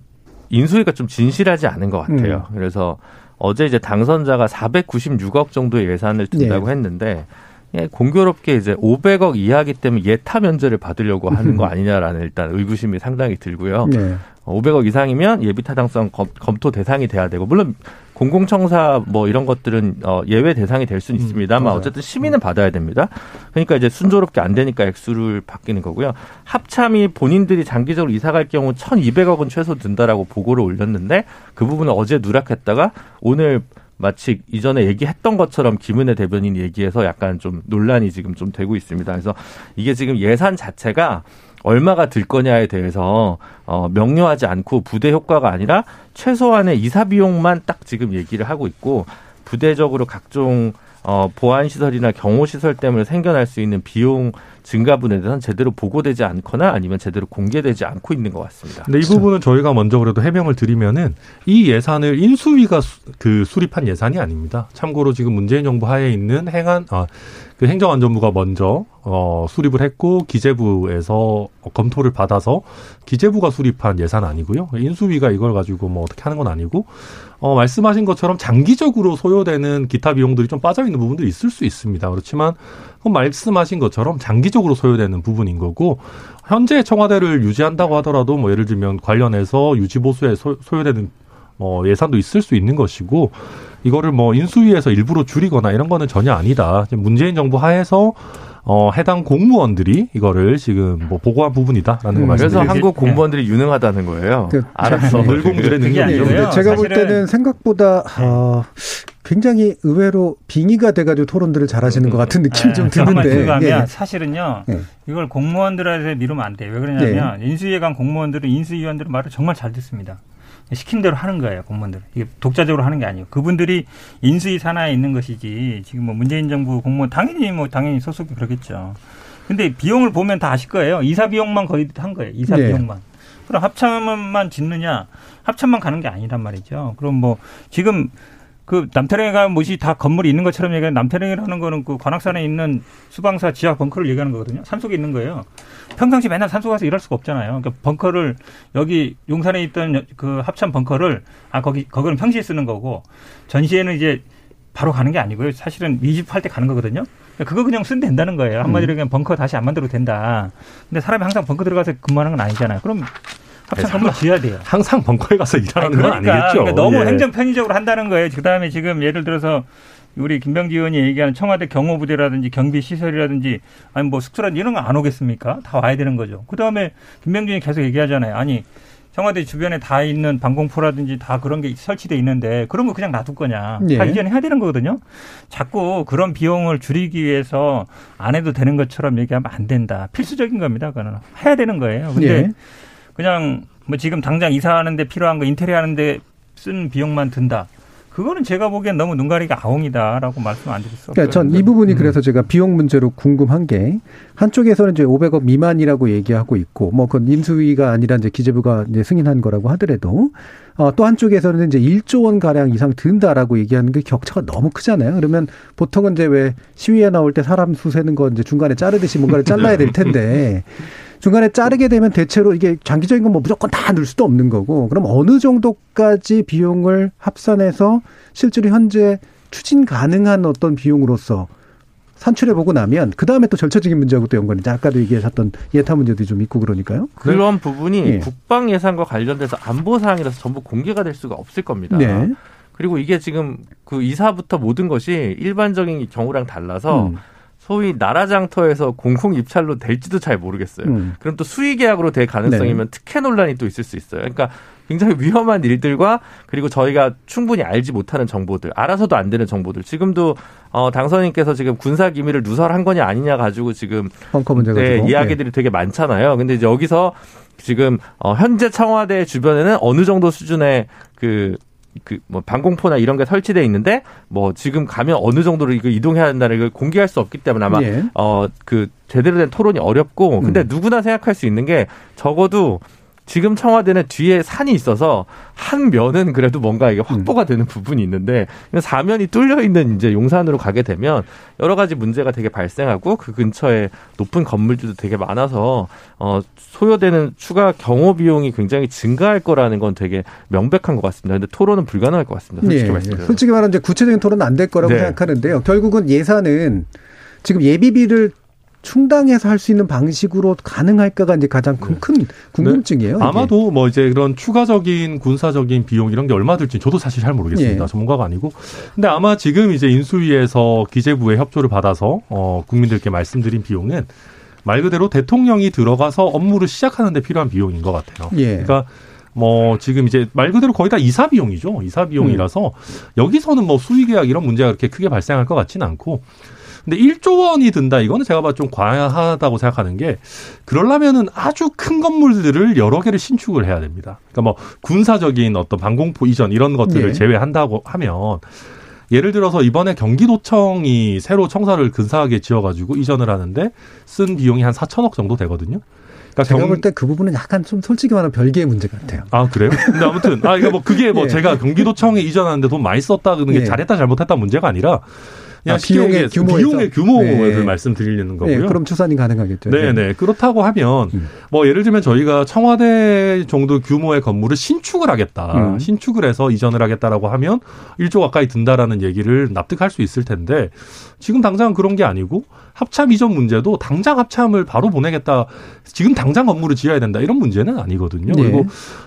인수위가 좀 진실하지 않은 것 같아요. 음. 그래서 어제 이제 당선자가 496억 정도의 예산을 든다고 네. 했는데 예, 공교롭게 이제 500억 이하기 때문에 예타 면제를 받으려고 하는 거 아니냐라는 일단 의구심이 상당히 들고요. 네. 500억 이상이면 예비 타당성 검, 토 대상이 돼야 되고 물론 공공청사 뭐 이런 것들은 어, 예외 대상이 될 수는 음, 있습니다만 음, 어쨌든 시민은 받아야 됩니다. 그러니까 이제 순조롭게 안 되니까 액수를 바뀌는 거고요. 합참이 본인들이 장기적으로 이사 갈 경우 1,200억은 최소 든다라고 보고를 올렸는데 그 부분을 어제 누락했다가 오늘 마치 이전에 얘기했던 것처럼 김은혜 대변인 얘기해서 약간 좀 논란이 지금 좀 되고 있습니다. 그래서 이게 지금 예산 자체가 얼마가 들 거냐에 대해서 어 명료하지 않고 부대 효과가 아니라 최소한의 이사 비용만 딱 지금 얘기를 하고 있고 부대적으로 각종 어 보안 시설이나 경호 시설 때문에 생겨날 수 있는 비용 증가분에 대해서는 제대로 보고되지 않거나 아니면 제대로 공개되지 않고 있는 것 같습니다. 근데 이 부분은 저희가 먼저 그래도 해명을 드리면은 이 예산을 인수위가 수, 그 수립한 예산이 아닙니다. 참고로 지금 문재인 정부 하에 있는 행안 아, 그 행정안전부가 먼저 어, 수립을 했고 기재부에서 검토를 받아서 기재부가 수립한 예산 아니고요. 인수위가 이걸 가지고 뭐 어떻게 하는 건 아니고 어, 말씀하신 것처럼 장기적으로 소요되는 기타 비용들이 좀 빠져 있는 부분도 있을 수 있습니다. 그렇지만 말씀하신 것처럼 장기적으로 소요되는 부분인 거고 현재 청와대를 유지한다고 하더라도 뭐 예를 들면 관련해서 유지 보수에 소, 소요되는 뭐 예산도 있을 수 있는 것이고 이거를 뭐 인수위에서 일부러 줄이거나 이런 거는 전혀 아니다. 문재인 정부 하에서 어, 해당 공무원들이 이거를 지금 뭐 보고한 부분이다라는 음, 거. 그래서 한국 공무원들이 네. 유능하다는 거예요. 그, 알았어. 물공들의 능력이요. 제가 볼 때는 생각보다 어, 굉장히 의외로 빙의가 돼가지고 토론들을 잘하시는 것 같은 느낌이 네, 좀 드는데. 하면 예. 사실은요. 예. 이걸 공무원들한테 미루면 안 돼요. 왜 그러냐면 예. 인수위에 간 공무원들은 인수위원들은 말을 정말 잘 듣습니다. 시킨 대로 하는 거예요, 공무원들. 이게 독자적으로 하는 게 아니고 그분들이 인수위 산하에 있는 것이지 지금 뭐 문재인 정부 공무원 당연히 뭐 당연히 소속이 그렇겠죠. 근데 비용을 보면 다 아실 거예요. 이사 비용만 거의 한 거예요. 이사 네. 비용만. 그럼 합참만 짓느냐? 합참만 가는 게 아니란 말이죠. 그럼 뭐 지금 그 남태령에 가면 뭐지 다 건물이 있는 것처럼 얘기하는 남태령이라는 거는 그 관악산에 있는 수방사 지하 벙커를 얘기하는 거거든요. 산속에 있는 거예요. 평상시 맨날 산속 가서 일할 수가 없잖아요. 그러니까 벙커를 여기 용산에 있던 그 합참 벙커를 아 거기 거기는 평시에 쓰는 거고 전시에는 이제 바로 가는 게 아니고요. 사실은 미집할 때 가는 거거든요. 그러니까 그거 그냥 쓰면 된다는 거예요. 한마디로 음. 그냥 벙커 다시 안 만들어도 된다. 근데 사람이 항상 벙커 들어가서 근무하는 건 아니잖아요. 그럼 합참 건물 지어야 돼요. 항상 벙커에 가서 일하는 아니, 그러니까, 건 아니겠죠. 그러니까 너무 예. 행정 편의적으로 한다는 거예요. 그다음에 지금 예를 들어서 우리 김병지 의원이 얘기하는 청와대 경호부대라든지 경비 시설이라든지 아니 뭐 숙소라든지 이런 거 안 오겠습니까? 다 와야 되는 거죠. 그다음에 김병지 의원이 계속 얘기하잖아요. 아니 청와대 주변에 다 있는 방공포라든지 다 그런 게 설치돼 있는데 그런 거 그냥 놔둘 거냐. 예. 다 이전해야 되는 거거든요. 자꾸 그런 비용을 줄이기 위해서 안 해도 되는 것처럼 얘기하면 안 된다. 필수적인 겁니다. 그거는 해야 되는 거예요. 근데 예. 그냥 뭐 지금 당장 이사하는데 필요한 거 인테리어 하는데 쓴 비용만 든다. 그거는 제가 보기엔 너무 눈 가리가 아웅이다라고 말씀 안 드릴 수 그러니까 없어요. 그러니까 전 이 부분이 음. 그래서 제가 비용 문제로 궁금한 게 한쪽에서는 이제 500억 미만이라고 얘기하고 있고 뭐 그건 인수위가 아니라 이제 기재부가 이제 승인한 거라고 하더라도 어, 또 한쪽에서는 이제 1조 원 가량 이상 든다라고 얘기하는 게 격차가 너무 크잖아요. 그러면 보통은 이제 왜 시위에 나올 때 사람 수 세는 건 이제 중간에 자르듯이 뭔가를 잘라야 될 텐데 중간에 자르게 되면 대체로 이게 장기적인 건 뭐 무조건 다 넣을 수도 없는 거고 그럼 어느 정도까지 비용을 합산해서 실제로 현재 추진 가능한 어떤 비용으로서 산출해 보고 나면 그 다음에 또 절차적인 문제하고 또 연관이 아까도 얘기하셨던 예타 문제도 좀 있고 그러니까요. 그런 네. 부분이 예. 국방 예산과 관련돼서 안보 사항이라서 전부 공개가 될 수가 없을 겁니다. 네. 그리고 이게 지금 그 이사부터 모든 것이 일반적인 경우랑 달라서 음. 소위 나라장터에서 공공 입찰로 될지도 잘 모르겠어요. 음. 그럼 또 수의 계약으로 될 가능성이면 네. 특혜 논란이 또 있을 수 있어요. 그러니까 굉장히 위험한 일들과 그리고 저희가 충분히 알지 못하는 정보들, 알아서도 안 되는 정보들. 지금도 어 당선인께서 지금 군사 기밀을 누설한 거냐 아니냐 가지고 지금 네, 이야기들이 네. 되게 많잖아요. 근데 이제 여기서 지금 어 현재 청와대 주변에는 어느 정도 수준의 그 그 뭐 방공포나 이런 게 설치돼 있는데 뭐 지금 가면 어느 정도로 이거 이동해야 된다는 걸 공개할 수 없기 때문에 아마 예. 어그 제대로 된 토론이 어렵고 근데 음. 누구나 생각할 수 있는 게 적어도 지금 청와대는 뒤에 산이 있어서 한 면은 그래도 뭔가 이게 확보가 되는 부분이 있는데 사면이 뚫려 있는 이제 용산으로 가게 되면 여러 가지 문제가 되게 발생하고 그 근처에 높은 건물들도 되게 많아서 어 소요되는 추가 경호 비용이 굉장히 증가할 거라는 건 되게 명백한 것 같습니다. 근데 토론은 불가능할 것 같습니다. 솔직히 네, 말씀드려 솔직히 말하면 이제 구체적인 토론은 안 될 거라고 네. 생각하는데요. 결국은 예산은 지금 예비비를 충당해서 할 수 있는 방식으로 가능할까가 이제 가장 큰, 네. 큰 궁금증이에요. 네. 아마도 뭐 이제 그런 추가적인 군사적인 비용 이런 게 얼마 들지 저도 사실 잘 모르겠습니다. 예. 전문가가 아니고. 근데 아마 지금 이제 인수위에서 기재부의 협조를 받아서 어 국민들께 말씀드린 비용은 말 그대로 대통령이 들어가서 업무를 시작하는 데 필요한 비용인 것 같아요. 예. 그러니까 뭐 지금 이제 말 그대로 거의 다 이사 비용이죠. 이사 비용이라서 음. 여기서는 뭐 수의 계약 이런 문제가 그렇게 크게 발생할 것 같지는 않고 근데 1조 원이 든다 이거는 제가 봐좀 과하다고 생각하는 게 그러려면은 아주 큰 건물들을 여러 개를 신축을 해야 됩니다. 그러니까 뭐 군사적인 어떤 방공포 이전 이런 것들을 네. 제외한다고 하면 예를 들어서 이번에 경기도청이 새로 청사를 근사하게 지어가지고 이전을 하는데 쓴 비용이 한 4천억 정도 되거든요. 그러니까 제가 경... 볼때 그 부분은 약간 좀 솔직히 말하면 별개의 문제 같아요. 아 그래요? 근데 아무튼 아 이거 뭐 그게 뭐 예. 제가 경기도청에 이전하는데 돈 많이 썼다 그런 게 예. 잘했다 잘못했다 문제가 아니라 아, 비용의 규모 비용의 규모를 네. 말씀드리는 거고요. 네, 그럼 추산이 가능하겠죠. 네, 네. 그렇다고 하면 음. 뭐 예를 들면 저희가 청와대 정도 규모의 건물을 신축을 하겠다. 음. 신축을 해서 이전을 하겠다라고 하면 1조 가까이 든다라는 얘기를 납득할 수 있을 텐데 지금 당장 그런 게 아니고 합참 이전 문제도 당장 합참을 바로 보내겠다. 지금 당장 건물을 지어야 된다. 이런 문제는 아니거든요. 네. 그리고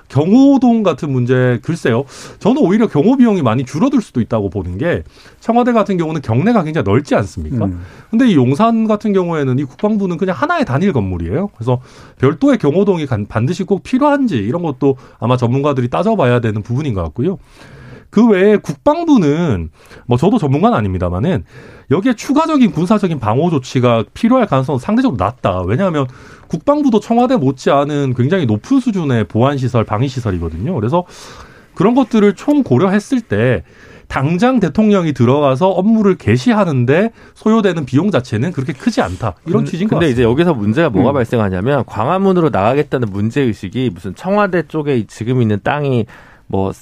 경호동 같은 문제 글쎄요. 저는 오히려 경호 비용이 많이 줄어들 수도 있다고 보는 게 청와대 같은 경우는 경내가 굉장히 넓지 않습니까? 음. 근데 이 용산 같은 경우에는 이 국방부는 그냥 하나의 단일 건물이에요. 그래서 별도의 경호동이 반드시 꼭 필요한지 이런 것도 아마 전문가들이 따져봐야 되는 부분인 것 같고요. 그 외에 국방부는 뭐 저도 전문가는 아닙니다만은 여기에 추가적인 군사적인 방어 조치가 필요할 가능성은 상대적으로 낮다. 왜냐하면 국방부도 청와대 못지않은 굉장히 높은 수준의 보안 시설, 방위 시설이거든요. 그래서 그런 것들을 총 고려했을 때 당장 대통령이 들어가서 업무를 개시하는데 소요되는 비용 자체는 그렇게 크지 않다. 이런 취지인 것 같습니다. 근데 이제 여기서 문제가 뭐가 음. 발생하냐면 광화문으로 나가겠다는 문제 의식이 무슨 청와대 쪽에 지금 있는 땅이 뭐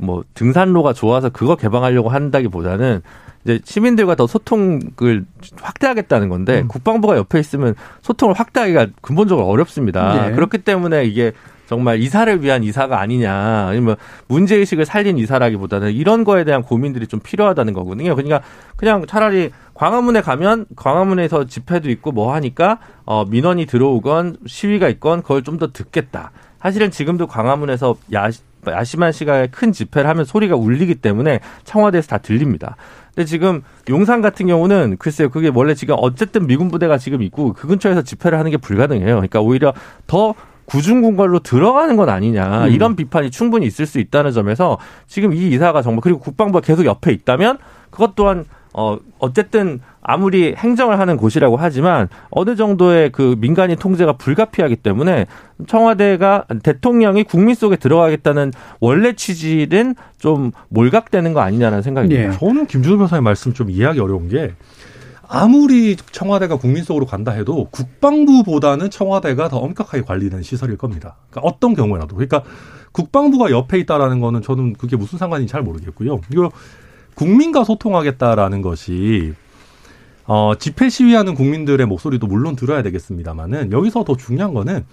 뭐 등산로가 좋아서 그거 개방하려고 한다기보다는 이제 시민들과 더 소통을 확대하겠다는 건데 음. 국방부가 옆에 있으면 소통을 확대하기가 근본적으로 어렵습니다. 네. 그렇기 때문에 이게 정말 이사를 위한 이사가 아니냐 아니면 문제 의식을 살린 이사라기보다는 이런 거에 대한 고민들이 좀 필요하다는 거거든요. 그러니까 그냥 차라리 광화문에 가면 광화문에서 집회도 있고 뭐 하니까 어 민원이 들어오건 시위가 있건 그걸 좀 더 듣겠다. 사실은 지금도 광화문에서 야 야심한 시각에 큰 집회를 하면 소리가 울리기 때문에 청와대에서 다 들립니다. 근데 지금 용산 같은 경우는 글쎄요, 그게 원래 지금 어쨌든 미군 부대가 지금 있고 그 근처에서 집회를 하는 게 불가능해요. 그러니까 오히려 더 구중궁궐로 들어가는 건 아니냐 음. 이런 비판이 충분히 있을 수 있다는 점에서 지금 이 이사가 정말 그리고 국방부가 계속 옆에 있다면 그것 또한 어 어쨌든 아무리 행정을 하는 곳이라고 하지만 어느 정도의 그 민간인 통제가 불가피하기 때문에 청와대가 대통령이 국민 속에 들어가겠다는 원래 취지는 좀 몰각되는 거 아니냐는 생각이 듭니다. 네. 저는 김준호 변호사의 말씀 좀 이해하기 어려운 게 아무리 청와대가 국민 속으로 간다 해도 국방부보다는 청와대가 더 엄격하게 관리되는 시설일 겁니다. 그러니까 어떤 경우라도. 그러니까 국방부가 옆에 있다라는 거는 저는 그게 무슨 상관인지 잘 모르겠고요. 이거 국민과 소통하겠다라는 것이 어, 집회 시위하는 국민들의 목소리도 물론 들어야 되겠습니다만은 여기서 더 중요한 거는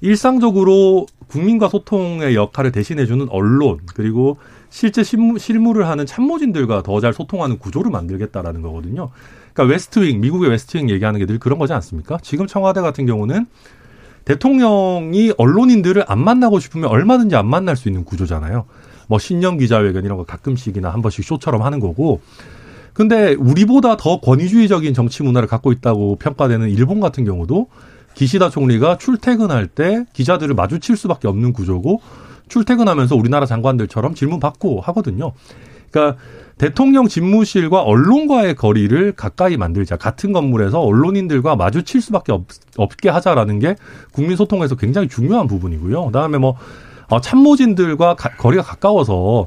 일상적으로 국민과 소통의 역할을 대신해주는 언론 그리고 실제 실무, 실무를 하는 참모진들과 더 잘 소통하는 구조를 만들겠다라는 거거든요. 그러니까 웨스트윙, 미국의 웨스트윙 얘기하는 게 늘 그런 거지 않습니까? 지금 청와대 같은 경우는 대통령이 언론인들을 안 만나고 싶으면 얼마든지 안 만날 수 있는 구조잖아요. 뭐 신년 기자회견 이런 거 가끔씩이나 한 번씩 쇼처럼 하는 거고. 근데 우리보다 더 권위주의적인 정치 문화를 갖고 있다고 평가되는 일본 같은 경우도 기시다 총리가 출퇴근할 때 기자들을 마주칠 수밖에 없는 구조고 출퇴근하면서 우리나라 장관들처럼 질문 받고 하거든요. 그러니까 대통령 집무실과 언론과의 거리를 가까이 만들자. 같은 건물에서 언론인들과 마주칠 수밖에 없, 없게 하자라는 게 국민 소통에서 굉장히 중요한 부분이고요. 그다음에 뭐 어, 참모진들과 가, 거리가 가까워서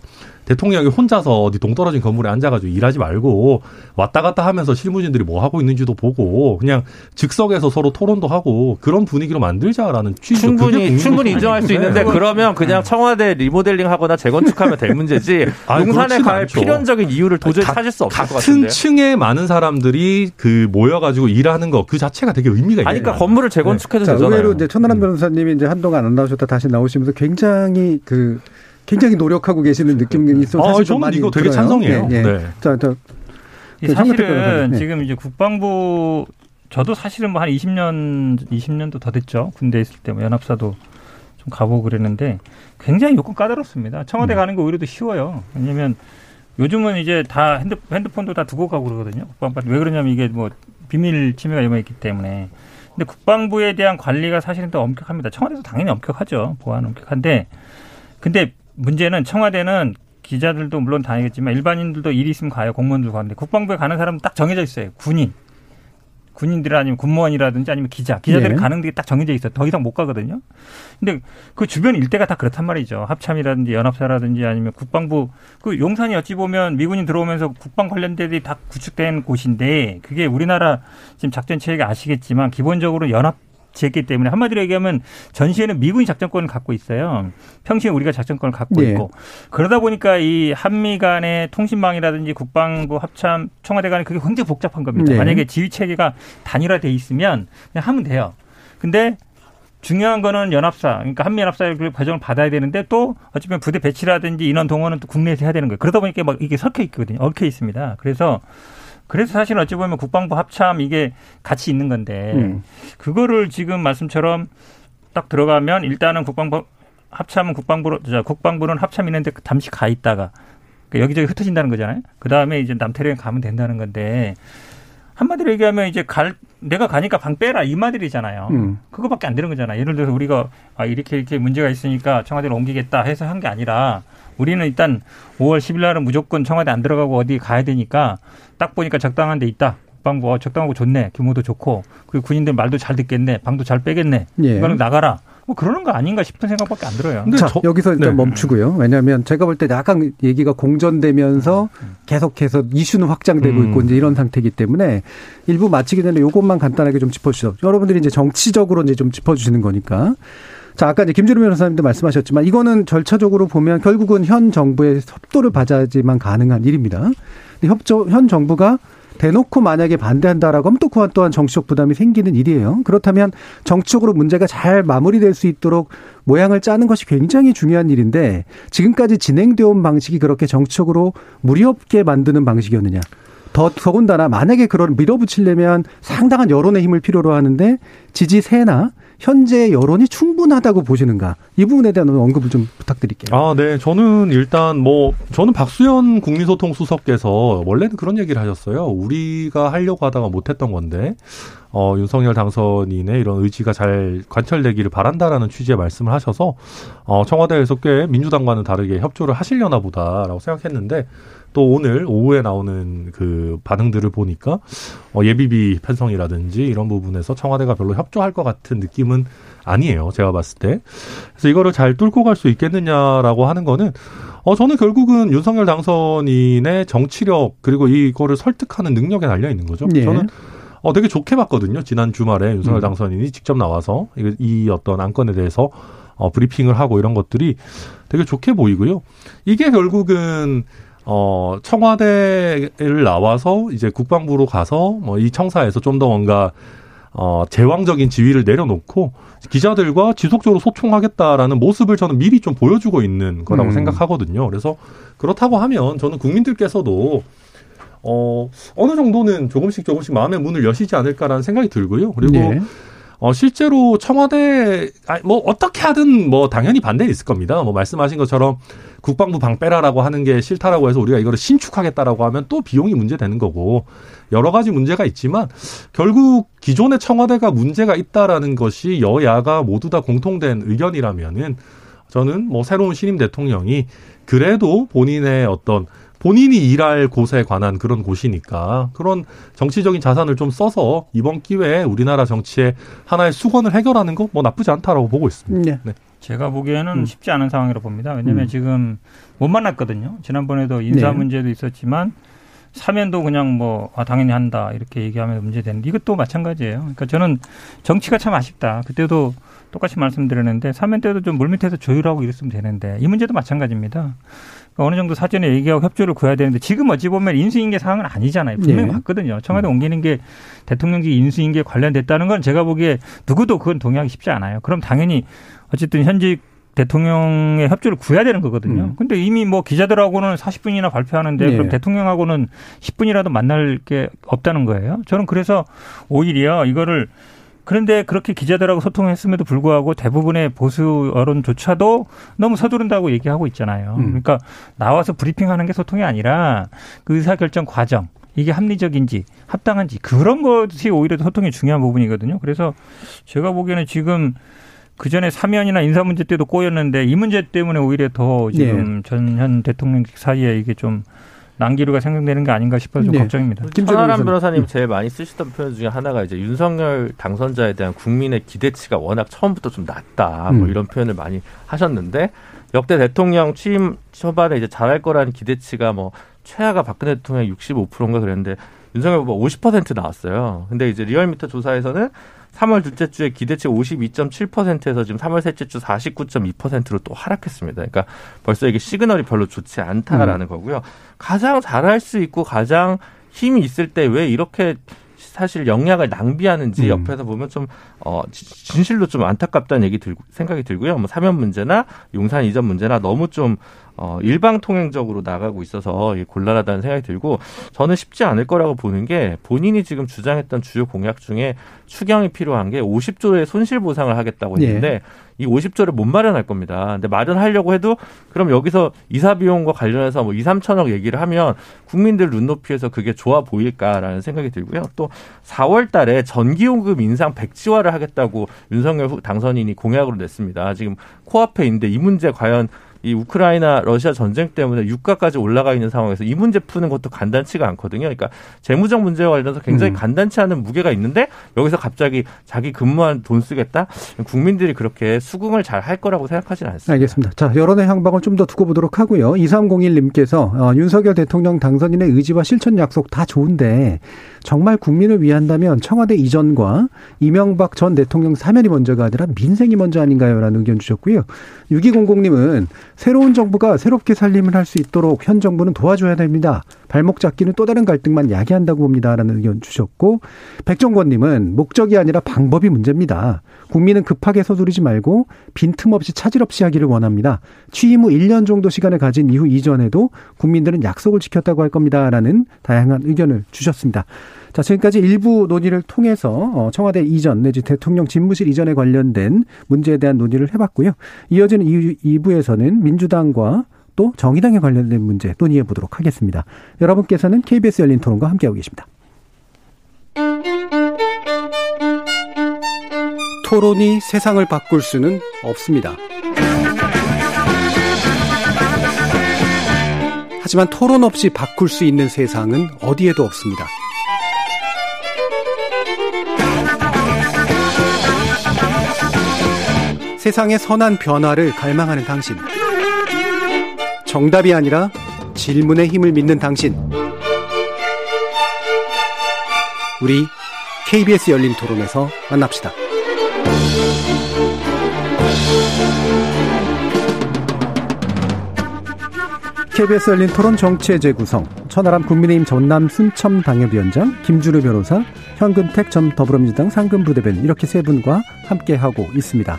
대통령이 혼자서 어디 동떨어진 건물에 앉아가지고 일하지 말고 왔다 갔다 하면서 실무진들이 뭐 하고 있는지도 보고 그냥 즉석에서 서로 토론도 하고 그런 분위기로 만들자라는 취지 충분히 충분히 인정할 수 있는데 네. 그러면 그냥 청와대 리모델링하거나 재건축하면 될 문제지 용산에 갈 않죠. 필연적인 이유를 도저히 가, 찾을 수 없을 것 같은데 같은 층에 많은 사람들이 그 모여가지고 일하는 거 그 자체가 되게 의미가. 아니 그러니까 건물을 재건축해도 네. 되잖아요. 의외로 이제 천하람 변호사님이 이제 한동안 안 나오셨다 다시 나오시면서 굉장히 그 굉장히 노력하고 계시는 느낌이 있어서 아, 저는 이거 되게 들어요. 찬성이에요. 네, 네. 네. 자, 자, 사실은 네. 지금 이제 국방부 저도 사실은 뭐 한 20년 20년도 더 됐죠. 군대 있을 때 뭐 연합사도 좀 가보고 그랬는데 굉장히 요건 까다롭습니다. 청와대 음. 가는 게 오히려 더 쉬워요. 왜냐면 요즘은 이제 다 핸드, 핸드폰도 다 두고 가고 그러거든요. 국방부 왜 그러냐면 이게 뭐 비밀 침해가 임해있기 때문에. 근데 국방부에 대한 관리가 사실은 더 엄격합니다. 청와대도 당연히 엄격하죠. 보안 엄격한데 근데 문제는 청와대는 기자들도 물론 다니겠지만 일반인들도 일이 있으면 가요. 공무원들 가는데 국방부에 가는 사람은 딱 정해져 있어요. 군인. 군인들 아니면 군무원이라든지 아니면 기자. 기자들이 네. 가는 게 딱 정해져 있어요. 더 이상 못 가거든요. 근데 그 주변 일대가 다 그렇단 말이죠. 합참이라든지 연합사라든지 아니면 국방부 그 용산이 어찌 보면 미군이 들어오면서 국방 관련대들이 다 구축된 곳인데 그게 우리나라 지금 작전 체계 아시겠지만 기본적으로 연합 지었기 때문에 한마디로 얘기하면 전시에는 미군이 작전권을 갖고 있어요. 평시에 우리가 작전권을 갖고 네. 있고 그러다 보니까 이 한미 간의 통신망이라든지 국방부 합참 청와대 간에 그게 굉장히 복잡한 겁니다. 네. 만약에 지휘 체계가 단일화돼 있으면 그냥 하면 돼요. 근데 중요한 거는 연합사, 그러니까 한미연합사의 그 과정을 받아야 되는데 또 어쩌면 부대 배치라든지 인원 동원은 또 국내에서 해야 되는 거예요. 그러다 보니까 막 이게 섞여 있거든요. 얽혀 있습니다. 그래서 그래서 사실 어찌 보면 국방부 합참 이게 같이 있는 건데 음. 그거를 지금 말씀처럼 딱 들어가면 일단은 국방부 합참은 국방부로 국방부는 합참 있는데 잠시 가 있다가 그러니까 여기저기 흩어진다는 거잖아요. 그 다음에 이제 남태령에 가면 된다는 건데 한마디로 얘기하면 이제 갈 내가 가니까 방 빼라 이 말들이잖아요. 음. 그거밖에 안 되는 거잖아요. 예를 들어서 우리가 아 이렇게 이렇게 문제가 있으니까 청와대로 옮기겠다 해서 한 게 아니라 우리는 일단 5월 10일 날은 무조건 청와대 안 들어가고 어디 가야 되니까 딱 보니까 적당한 데 있다. 국방부 어, 적당하고 좋네. 규모도 좋고 그리고 군인들 말도 잘 듣겠네. 방도 잘 빼겠네. 예. 이거는 나가라. 뭐 그러는 거 아닌가 싶은 생각밖에 안 들어요. 근데 자, 저, 여기서 일단 네. 멈추고요. 왜냐하면 제가 볼 때 약간 얘기가 공전되면서 계속해서 이슈는 확장되고 음. 있고 이제 이런 상태이기 때문에 일부 마치기 전에 이것만 간단하게 좀 짚어주시죠. 여러분들이 이제 정치적으로 이제 좀 짚어주시는 거니까. 자, 아까 이제 김준우 변호사님도 말씀하셨지만 이거는 절차적으로 보면 결국은 현 정부의 협조를 받아야지만 가능한 일입니다. 근데 협조, 현 정부가 대놓고 만약에 반대한다라고 하면 또 그와 또한 정치적 부담이 생기는 일이에요. 그렇다면 정치적으로 문제가 잘 마무리될 수 있도록 모양을 짜는 것이 굉장히 중요한 일인데 지금까지 진행되어 온 방식이 그렇게 정치적으로 무리 없게 만드는 방식이었느냐. 더 더군다나 만약에 그런 밀어붙이려면 상당한 여론의 힘을 필요로 하는데 지지세나 현재 여론이 충분하다고 보시는가? 이 부분에 대한 언급을 좀 부탁드릴게요. 아, 네. 저는 일단 뭐 저는 박수현 국민소통 수석께서 원래는 그런 얘기를 하셨어요. 우리가 하려고 하다가 못 했던 건데 어, 윤석열 당선인의 이런 의지가 잘 관철되기를 바란다라는 취지의 말씀을 하셔서 어, 청와대에서 꽤 민주당과는 다르게 협조를 하시려나 보다라고 생각했는데 또 오늘 오후에 나오는 그 반응들을 보니까 어, 예비비 편성이라든지 이런 부분에서 청와대가 별로 협조할 것 같은 느낌은 아니에요. 제가 봤을 때. 그래서 이거를 잘 뚫고 갈 수 있겠느냐라고 하는 거는 어 저는 결국은 윤석열 당선인의 정치력 그리고 이거를 설득하는 능력에 달려 있는 거죠. 예. 저는 어 되게 좋게 봤거든요. 지난 주말에 윤석열 음. 당선인이 직접 나와서 이, 이 어떤 안건에 대해서 어 브리핑을 하고 이런 것들이 되게 좋게 보이고요. 이게 결국은 어, 청와대를 나와서 이제 국방부로 가서 뭐 이 청사에서 좀 더 뭔가 어, 제왕적인 지위를 내려놓고 기자들과 지속적으로 소통하겠다라는 모습을 저는 미리 좀 보여주고 있는 거라고 음. 생각하거든요. 그래서 그렇다고 하면 저는 국민들께서도 어, 어느 정도는 조금씩 조금씩 마음의 문을 여시지 않을까라는 생각이 들고요. 그리고 네. 어, 실제로 청와대, 아, 뭐, 어떻게 하든 뭐, 당연히 반대는 있을 겁니다. 뭐, 말씀하신 것처럼 국방부 방 빼라라고 하는 게 싫다라고 해서 우리가 이거를 신축하겠다라고 하면 또 비용이 문제되는 거고, 여러 가지 문제가 있지만, 결국 기존의 청와대가 문제가 있다라는 것이 여야가 모두 다 공통된 의견이라면은, 저는 뭐, 새로운 신임 대통령이 그래도 본인의 어떤 본인이 일할 곳에 관한 그런 곳이니까 그런 정치적인 자산을 좀 써서 이번 기회에 우리나라 정치의 하나의 수건을 해결하는 거 뭐 나쁘지 않다라고 보고 있습니다. 네. 네. 제가 보기에는 음. 쉽지 않은 상황이라고 봅니다. 왜냐하면 음. 지금 못 만났거든요. 지난번에도 인사 네. 문제도 있었지만 사면도 그냥 뭐 아, 당연히 한다 이렇게 얘기하면 문제되는데 이것도 마찬가지예요. 그러니까 저는 정치가 참 아쉽다. 그때도 똑같이 말씀드렸는데 사면 때도 좀 물밑에서 조율하고 이랬으면 되는데 이 문제도 마찬가지입니다. 어느 정도 사전에 얘기하고 협조를 구해야 되는데 지금 어찌 보면 인수인계 상황은 아니잖아요. 분명히 네. 맞거든요. 청와대 음. 옮기는 게 대통령직 인수인계 관련됐다는 건 제가 보기에 누구도 그건 동의하기 쉽지 않아요. 그럼 당연히 어쨌든 현직 대통령의 협조를 구해야 되는 거거든요. 음. 근데 이미 뭐 기자들하고는 40분이나 발표하는데 네. 그럼 대통령하고는 10분이라도 만날 게 없다는 거예요. 저는 그래서 오히려 이거를 그런데 그렇게 기자들하고 소통했음에도 불구하고 대부분의 보수 언론조차도 너무 서두른다고 얘기하고 있잖아요. 음. 그러니까 나와서 브리핑하는 게 소통이 아니라 그 의사결정 과정 이게 합리적인지 합당한지 그런 것이 오히려 소통이 중요한 부분이거든요. 그래서 제가 보기에는 지금 그 전에 사면이나 인사 문제 때도 꼬였는데 이 문제 때문에 오히려 더 지금 네. 전현 대통령 사이에 이게 좀 난기류가 생성되는 게 아닌가 싶어서 좀 네. 걱정입니다. 김천하람 변호사님 제일 많이 쓰시던 표현 중에 하나가 이제 윤석열 당선자에 대한 국민의 기대치가 워낙 처음부터 좀 낮다. 뭐 음. 이런 표현을 많이 하셨는데 역대 대통령 취임 초반에 이제 잘할 거라는 기대치가 뭐 최하가 박근혜 대통령 65%인가 그랬는데 윤석열 후보 50% 나왔어요. 근데 이제 리얼미터 조사에서는 3월 둘째 주에 기대치 52.7%에서 지금 3월 셋째 주 49.2%로 또 하락했습니다. 그러니까 벌써 이게 시그널이 별로 좋지 않다라는 음. 거고요. 가장 잘할 수 있고 가장 힘이 있을 때 왜 이렇게 사실 영약을 낭비하는지 음. 옆에서 보면 좀 어, 진실로 좀 안타깝다는 얘기 들고 생각이 들고요. 뭐 사면 문제나 용산 이전 문제나 너무 좀 어, 일방통행적으로 나가고 있어서 곤란하다는 생각이 들고 저는 쉽지 않을 거라고 보는 게 본인이 지금 주장했던 주요 공약 중에 추경이 필요한 게 50조의 손실 보상을 하겠다고 했는데 네. 이 50조를 못 마련할 겁니다. 근데 마련하려고 해도 그럼 여기서 이사 비용과 관련해서 뭐 2, 3천억 얘기를 하면 국민들 눈높이에서 그게 좋아 보일까라는 생각이 들고요. 또 4월 달에 전기요금 인상 백지화를 하겠다고 윤석열 당선인이 공약으로 냈습니다. 지금 코앞에 있는데 이 문제 과연 이 우크라이나 러시아 전쟁 때문에 유가까지 올라가 있는 상황에서 이 문제 푸는 것도 간단치가 않거든요. 그러니까 재무적 문제와 관련해서 굉장히 음. 간단치 않은 무게가 있는데 여기서 갑자기 자기 근무한 돈 쓰겠다? 국민들이 그렇게 수긍을 잘 할 거라고 생각하지는 않습니다. 알겠습니다. 자, 여론의 향방을 좀 더 두고 보도록 하고요. 2301님께서 어, 윤석열 대통령 당선인의 의지와 실천 약속 다 좋은데 정말 국민을 위한다면 청와대 이전과 이명박 전 대통령 사면이 먼저가 아니라 민생이 먼저 아닌가요? 라는 의견 주셨고요. 6200님은 새로운 정부가 새롭게 살림을 할 수 있도록 현 정부는 도와줘야 됩니다. 발목 잡기는 또 다른 갈등만 야기한다고 봅니다. 라는 의견 주셨고, 백정권님은 목적이 아니라 방법이 문제입니다. 국민은 급하게 서두르지 말고 빈틈없이 차질 없이 하기를 원합니다. 취임 후 1년 정도 시간을 가진 이후 이전에도 국민들은 약속을 지켰다고 할 겁니다. 라는 다양한 의견을 주셨습니다. 자, 지금까지 일부 논의를 통해서 어, 청와대 이전 내지 대통령 집무실 이전에 관련된 문제에 대한 논의를 해봤고요. 이어지는 2부에서는 민주당과 또 정의당에 관련된 문제 논의해 보도록 하겠습니다. 여러분께서는 KBS 열린 토론과 함께하고 계십니다. 토론이 세상을 바꿀 수는 없습니다. 하지만 토론 없이 바꿀 수 있는 세상은 어디에도 없습니다. 세상의 선한 변화를 갈망하는 당신. 정답이 아니라 질문의 힘을 믿는 당신. 우리 KBS 열린 토론에서 만납시다. KBS 열린 토론 정치의 재구성 천하람 국민의힘 전남 순천 당협위원장 김주루 변호사 현근택 전 더불어민주당 상근부대변인 이렇게 세 분과 함께하고 있습니다.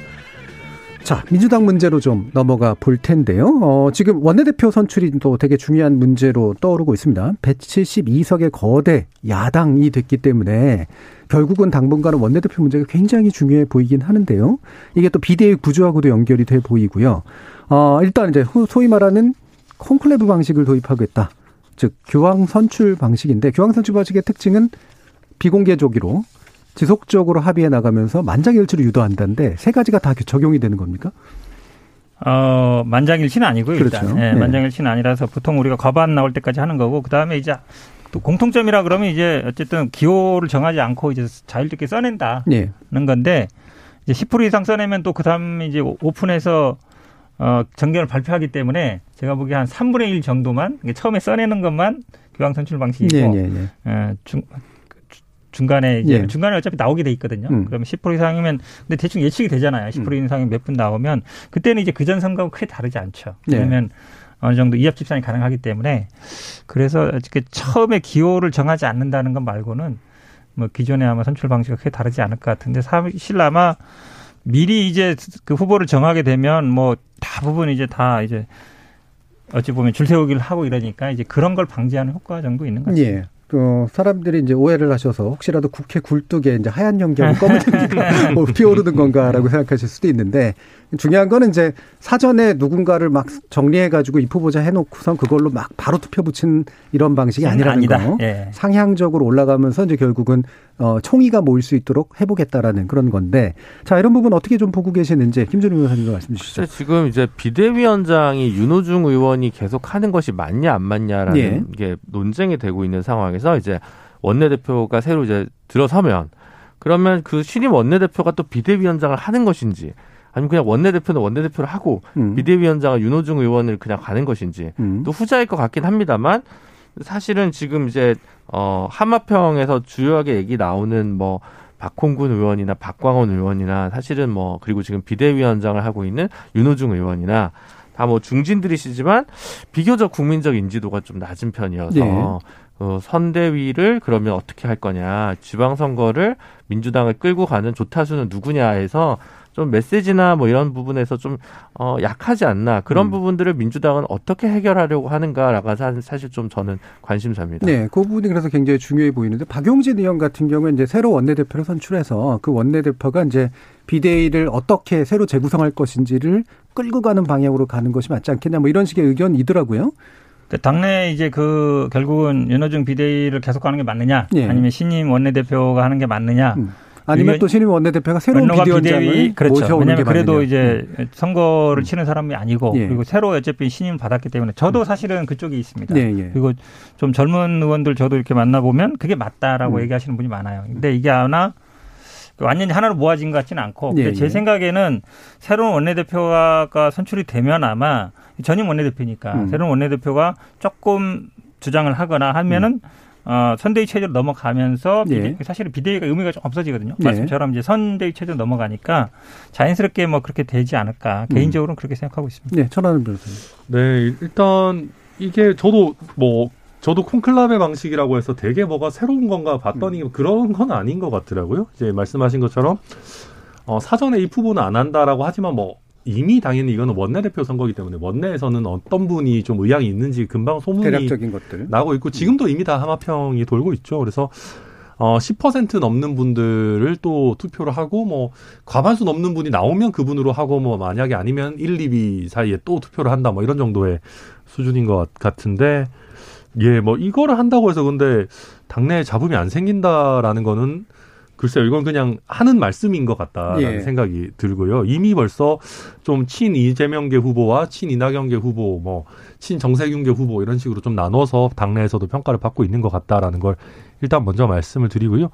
자, 민주당 문제로 좀 넘어가 볼 텐데요. 어, 지금 원내대표 선출이 또 되게 중요한 문제로 떠오르고 있습니다. 172석의 거대 야당이 됐기 때문에 결국은 당분간은 원내대표 문제가 굉장히 중요해 보이긴 하는데요. 이게 또 비대위 구조하고도 연결이 돼 보이고요. 어, 일단 이제 소위 말하는 콘클레브 방식을 도입하겠다. 즉, 교황 선출 방식인데, 교황 선출 방식의 특징은 비공개 조기로 지속적으로 합의해 나가면서 만장일치를 유도한다는데 세 가지가 다 적용이 되는 겁니까? 어, 만장일치는 아니고요. 일단. 그렇죠. 네, 네. 만장일치는 아니라서 보통 우리가 과반 나올 때까지 하는 거고 그다음에 이제 또 공통점이라 그러면 이제 어쨌든 기호를 정하지 않고 이제 자율적게 써낸다는 네. 건데 이제 10% 이상 써내면 또 그다음 이제 오픈해서 어, 정견을 발표하기 때문에 제가 보기에 한 3분의 1 정도만 처음에 써내는 것만 교황 선출 방식이고 네, 네, 네. 어, 중, 중간에 이제 예. 중간에 어차피 나오게 돼 있거든요. 음. 그러면 10% 이상이면 근데 대충 예측이 되잖아요. 10% 음. 이상이 몇 분 나오면 그때는 이제 그 전 선거하고 크게 다르지 않죠. 예. 왜냐면 예. 어느 정도 이합 집산이 가능하기 때문에 그래서 어떻게 처음에 기호를 정하지 않는다는 것 말고는 뭐 기존에 아마 선출 방식이 크게 다르지 않을 것 같은데 사실 아마 미리 이제 그 후보를 정하게 되면 뭐 대부분 이제 다 이제 어찌 보면 줄 세우기를 하고 이러니까 이제 그런 걸 방지하는 효과 정도 있는 것 같습니다. 예. 어, 사람들이 이제 오해를 하셔서 혹시라도 국회 굴뚝에 이제 하얀 연기하고 검은 연기가 뭐 피오르는 건가라고 생각하실 수도 있는데 중요한 거는 이제 사전에 누군가를 막 정리해가지고 이 후보자 해놓고선 그걸로 막 바로 투표 붙인 이런 방식이 아니라는 아니다. 거. 예. 상향적으로 올라가면서 이제 결국은 어, 총의가 모일 수 있도록 해보겠다라는 그런 건데 자 이런 부분 어떻게 좀 보고 계시는지 김준우 의원님도 말씀 주시죠. 지금 이제 비대위원장이 윤호중 의원이 계속 하는 것이 맞냐 안 맞냐라는 예. 게 논쟁이 되고 있는 상황에서 이제 원내대표가 새로 이제 들어서면 그러면 그 신임 원내대표가 또 비대위원장을 하는 것인지 아니면 그냥 원내대표는 원내대표를 하고 음. 비대위원장은 윤호중 의원을 그냥 가는 것인지 음. 또 후자일 것 같긴 합니다만 사실은 지금 이제 어 한마평에서 주요하게 얘기 나오는 뭐 박홍근 의원이나 박광원 의원이나 사실은 뭐 그리고 지금 비대위원장을 하고 있는 윤호중 의원이나 다 뭐 중진들이시지만 비교적 국민적 인지도가 좀 낮은 편이어서 네. 어, 선대위를 그러면 어떻게 할 거냐 지방선거를 민주당을 끌고 가는 조타수는 누구냐 해서 좀 메시지나 뭐 이런 부분에서 좀 어, 약하지 않나 그런 음. 부분들을 민주당은 어떻게 해결하려고 하는가라가 사실 좀 저는 관심사입니다. 네, 그 부분이 그래서 굉장히 중요해 보이는데 박용진 의원 같은 경우는 이제 새로 원내대표를 선출해서 그 원내대표가 이제 비대위를 어떻게 새로 재구성할 것인지를 끌고 가는 방향으로 가는 것이 맞지 않겠냐 뭐 이런 식의 의견이더라고요. 당내 이제 그 결국은 윤호중 비대위를 계속 가는 게 맞느냐, 예. 아니면 신임 원내대표가 하는 게 맞느냐. 음. 아니면 또 신임 원내대표가 새로운 비대위원장을 그렇죠. 왜냐하면 그래도 이제 음. 선거를 치는 사람이 아니고 예. 그리고 새로 어차피 신임을 받았기 때문에 저도 음. 사실은 그쪽에 있습니다. 예, 예. 그리고 좀 젊은 의원들 저도 이렇게 만나보면 그게 맞다라고 음. 얘기하시는 분이 많아요. 근데 이게 하나 완전히 하나로 모아진 것 같지는 않고 예, 제 예. 생각에는 새로운 원내대표가 선출이 되면 아마 전임 원내대표니까 음. 새로운 원내대표가 조금 주장을 하거나 하면은 음. 어, 선대위 체제로 넘어가면서 예. 사실은 비대위가 의미가 좀 없어지거든요. 예. 말씀처럼 이제 선대위 체제로 넘어가니까 자연스럽게 뭐 그렇게 되지 않을까 음. 개인적으로는 그렇게 생각하고 있습니다. 네, 천하는 변호사님. 네, 일단 이게 저도 뭐 저도 콘클라베 방식이라고 해서 되게 뭐가 새로운 건가 봤더니 음. 그런 건 아닌 것 같더라고요. 이제 말씀하신 것처럼 어, 사전에 이 후보는 안 한다라고 하지만 뭐 이미 당연히 이거는 원내대표 선거기 때문에 원내에서는 어떤 분이 좀 의향이 있는지 금방 소문이 대략적인 것들 나고 있고 지금도 이미 다 하마평이 돌고 있죠. 그래서 어, 10% 넘는 분들을 또 투표를 하고, 뭐, 과반수 넘는 분이 나오면 그분으로 하고, 뭐, 만약에 아니면 1, 2위 사이에 또 투표를 한다, 뭐, 이런 정도의 수준인 것 같은데, 예, 뭐, 이거를 한다고 해서 근데 당내에 잡음이 안 생긴다라는 거는 글쎄요, 이건 그냥 하는 말씀인 것 같다라는 예. 생각이 들고요. 이미 벌써 좀 친 이재명계 후보와 친 이낙연계 후보, 뭐, 친 정세균계 후보 이런 식으로 좀 나눠서 당내에서도 평가를 받고 있는 것 같다라는 걸 일단 먼저 말씀을 드리고요.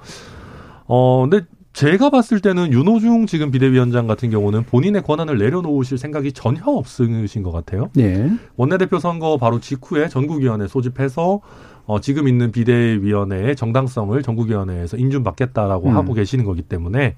어, 근데 제가 봤을 때는 윤호중 지금 비대위원장 같은 경우는 본인의 권한을 내려놓으실 생각이 전혀 없으신 것 같아요. 네. 원내대표 선거 바로 직후에 전국위원회 소집해서 어, 지금 있는 비대위원회의 정당성을 전국위원회에서 인준받겠다라고 음. 하고 계시는 거기 때문에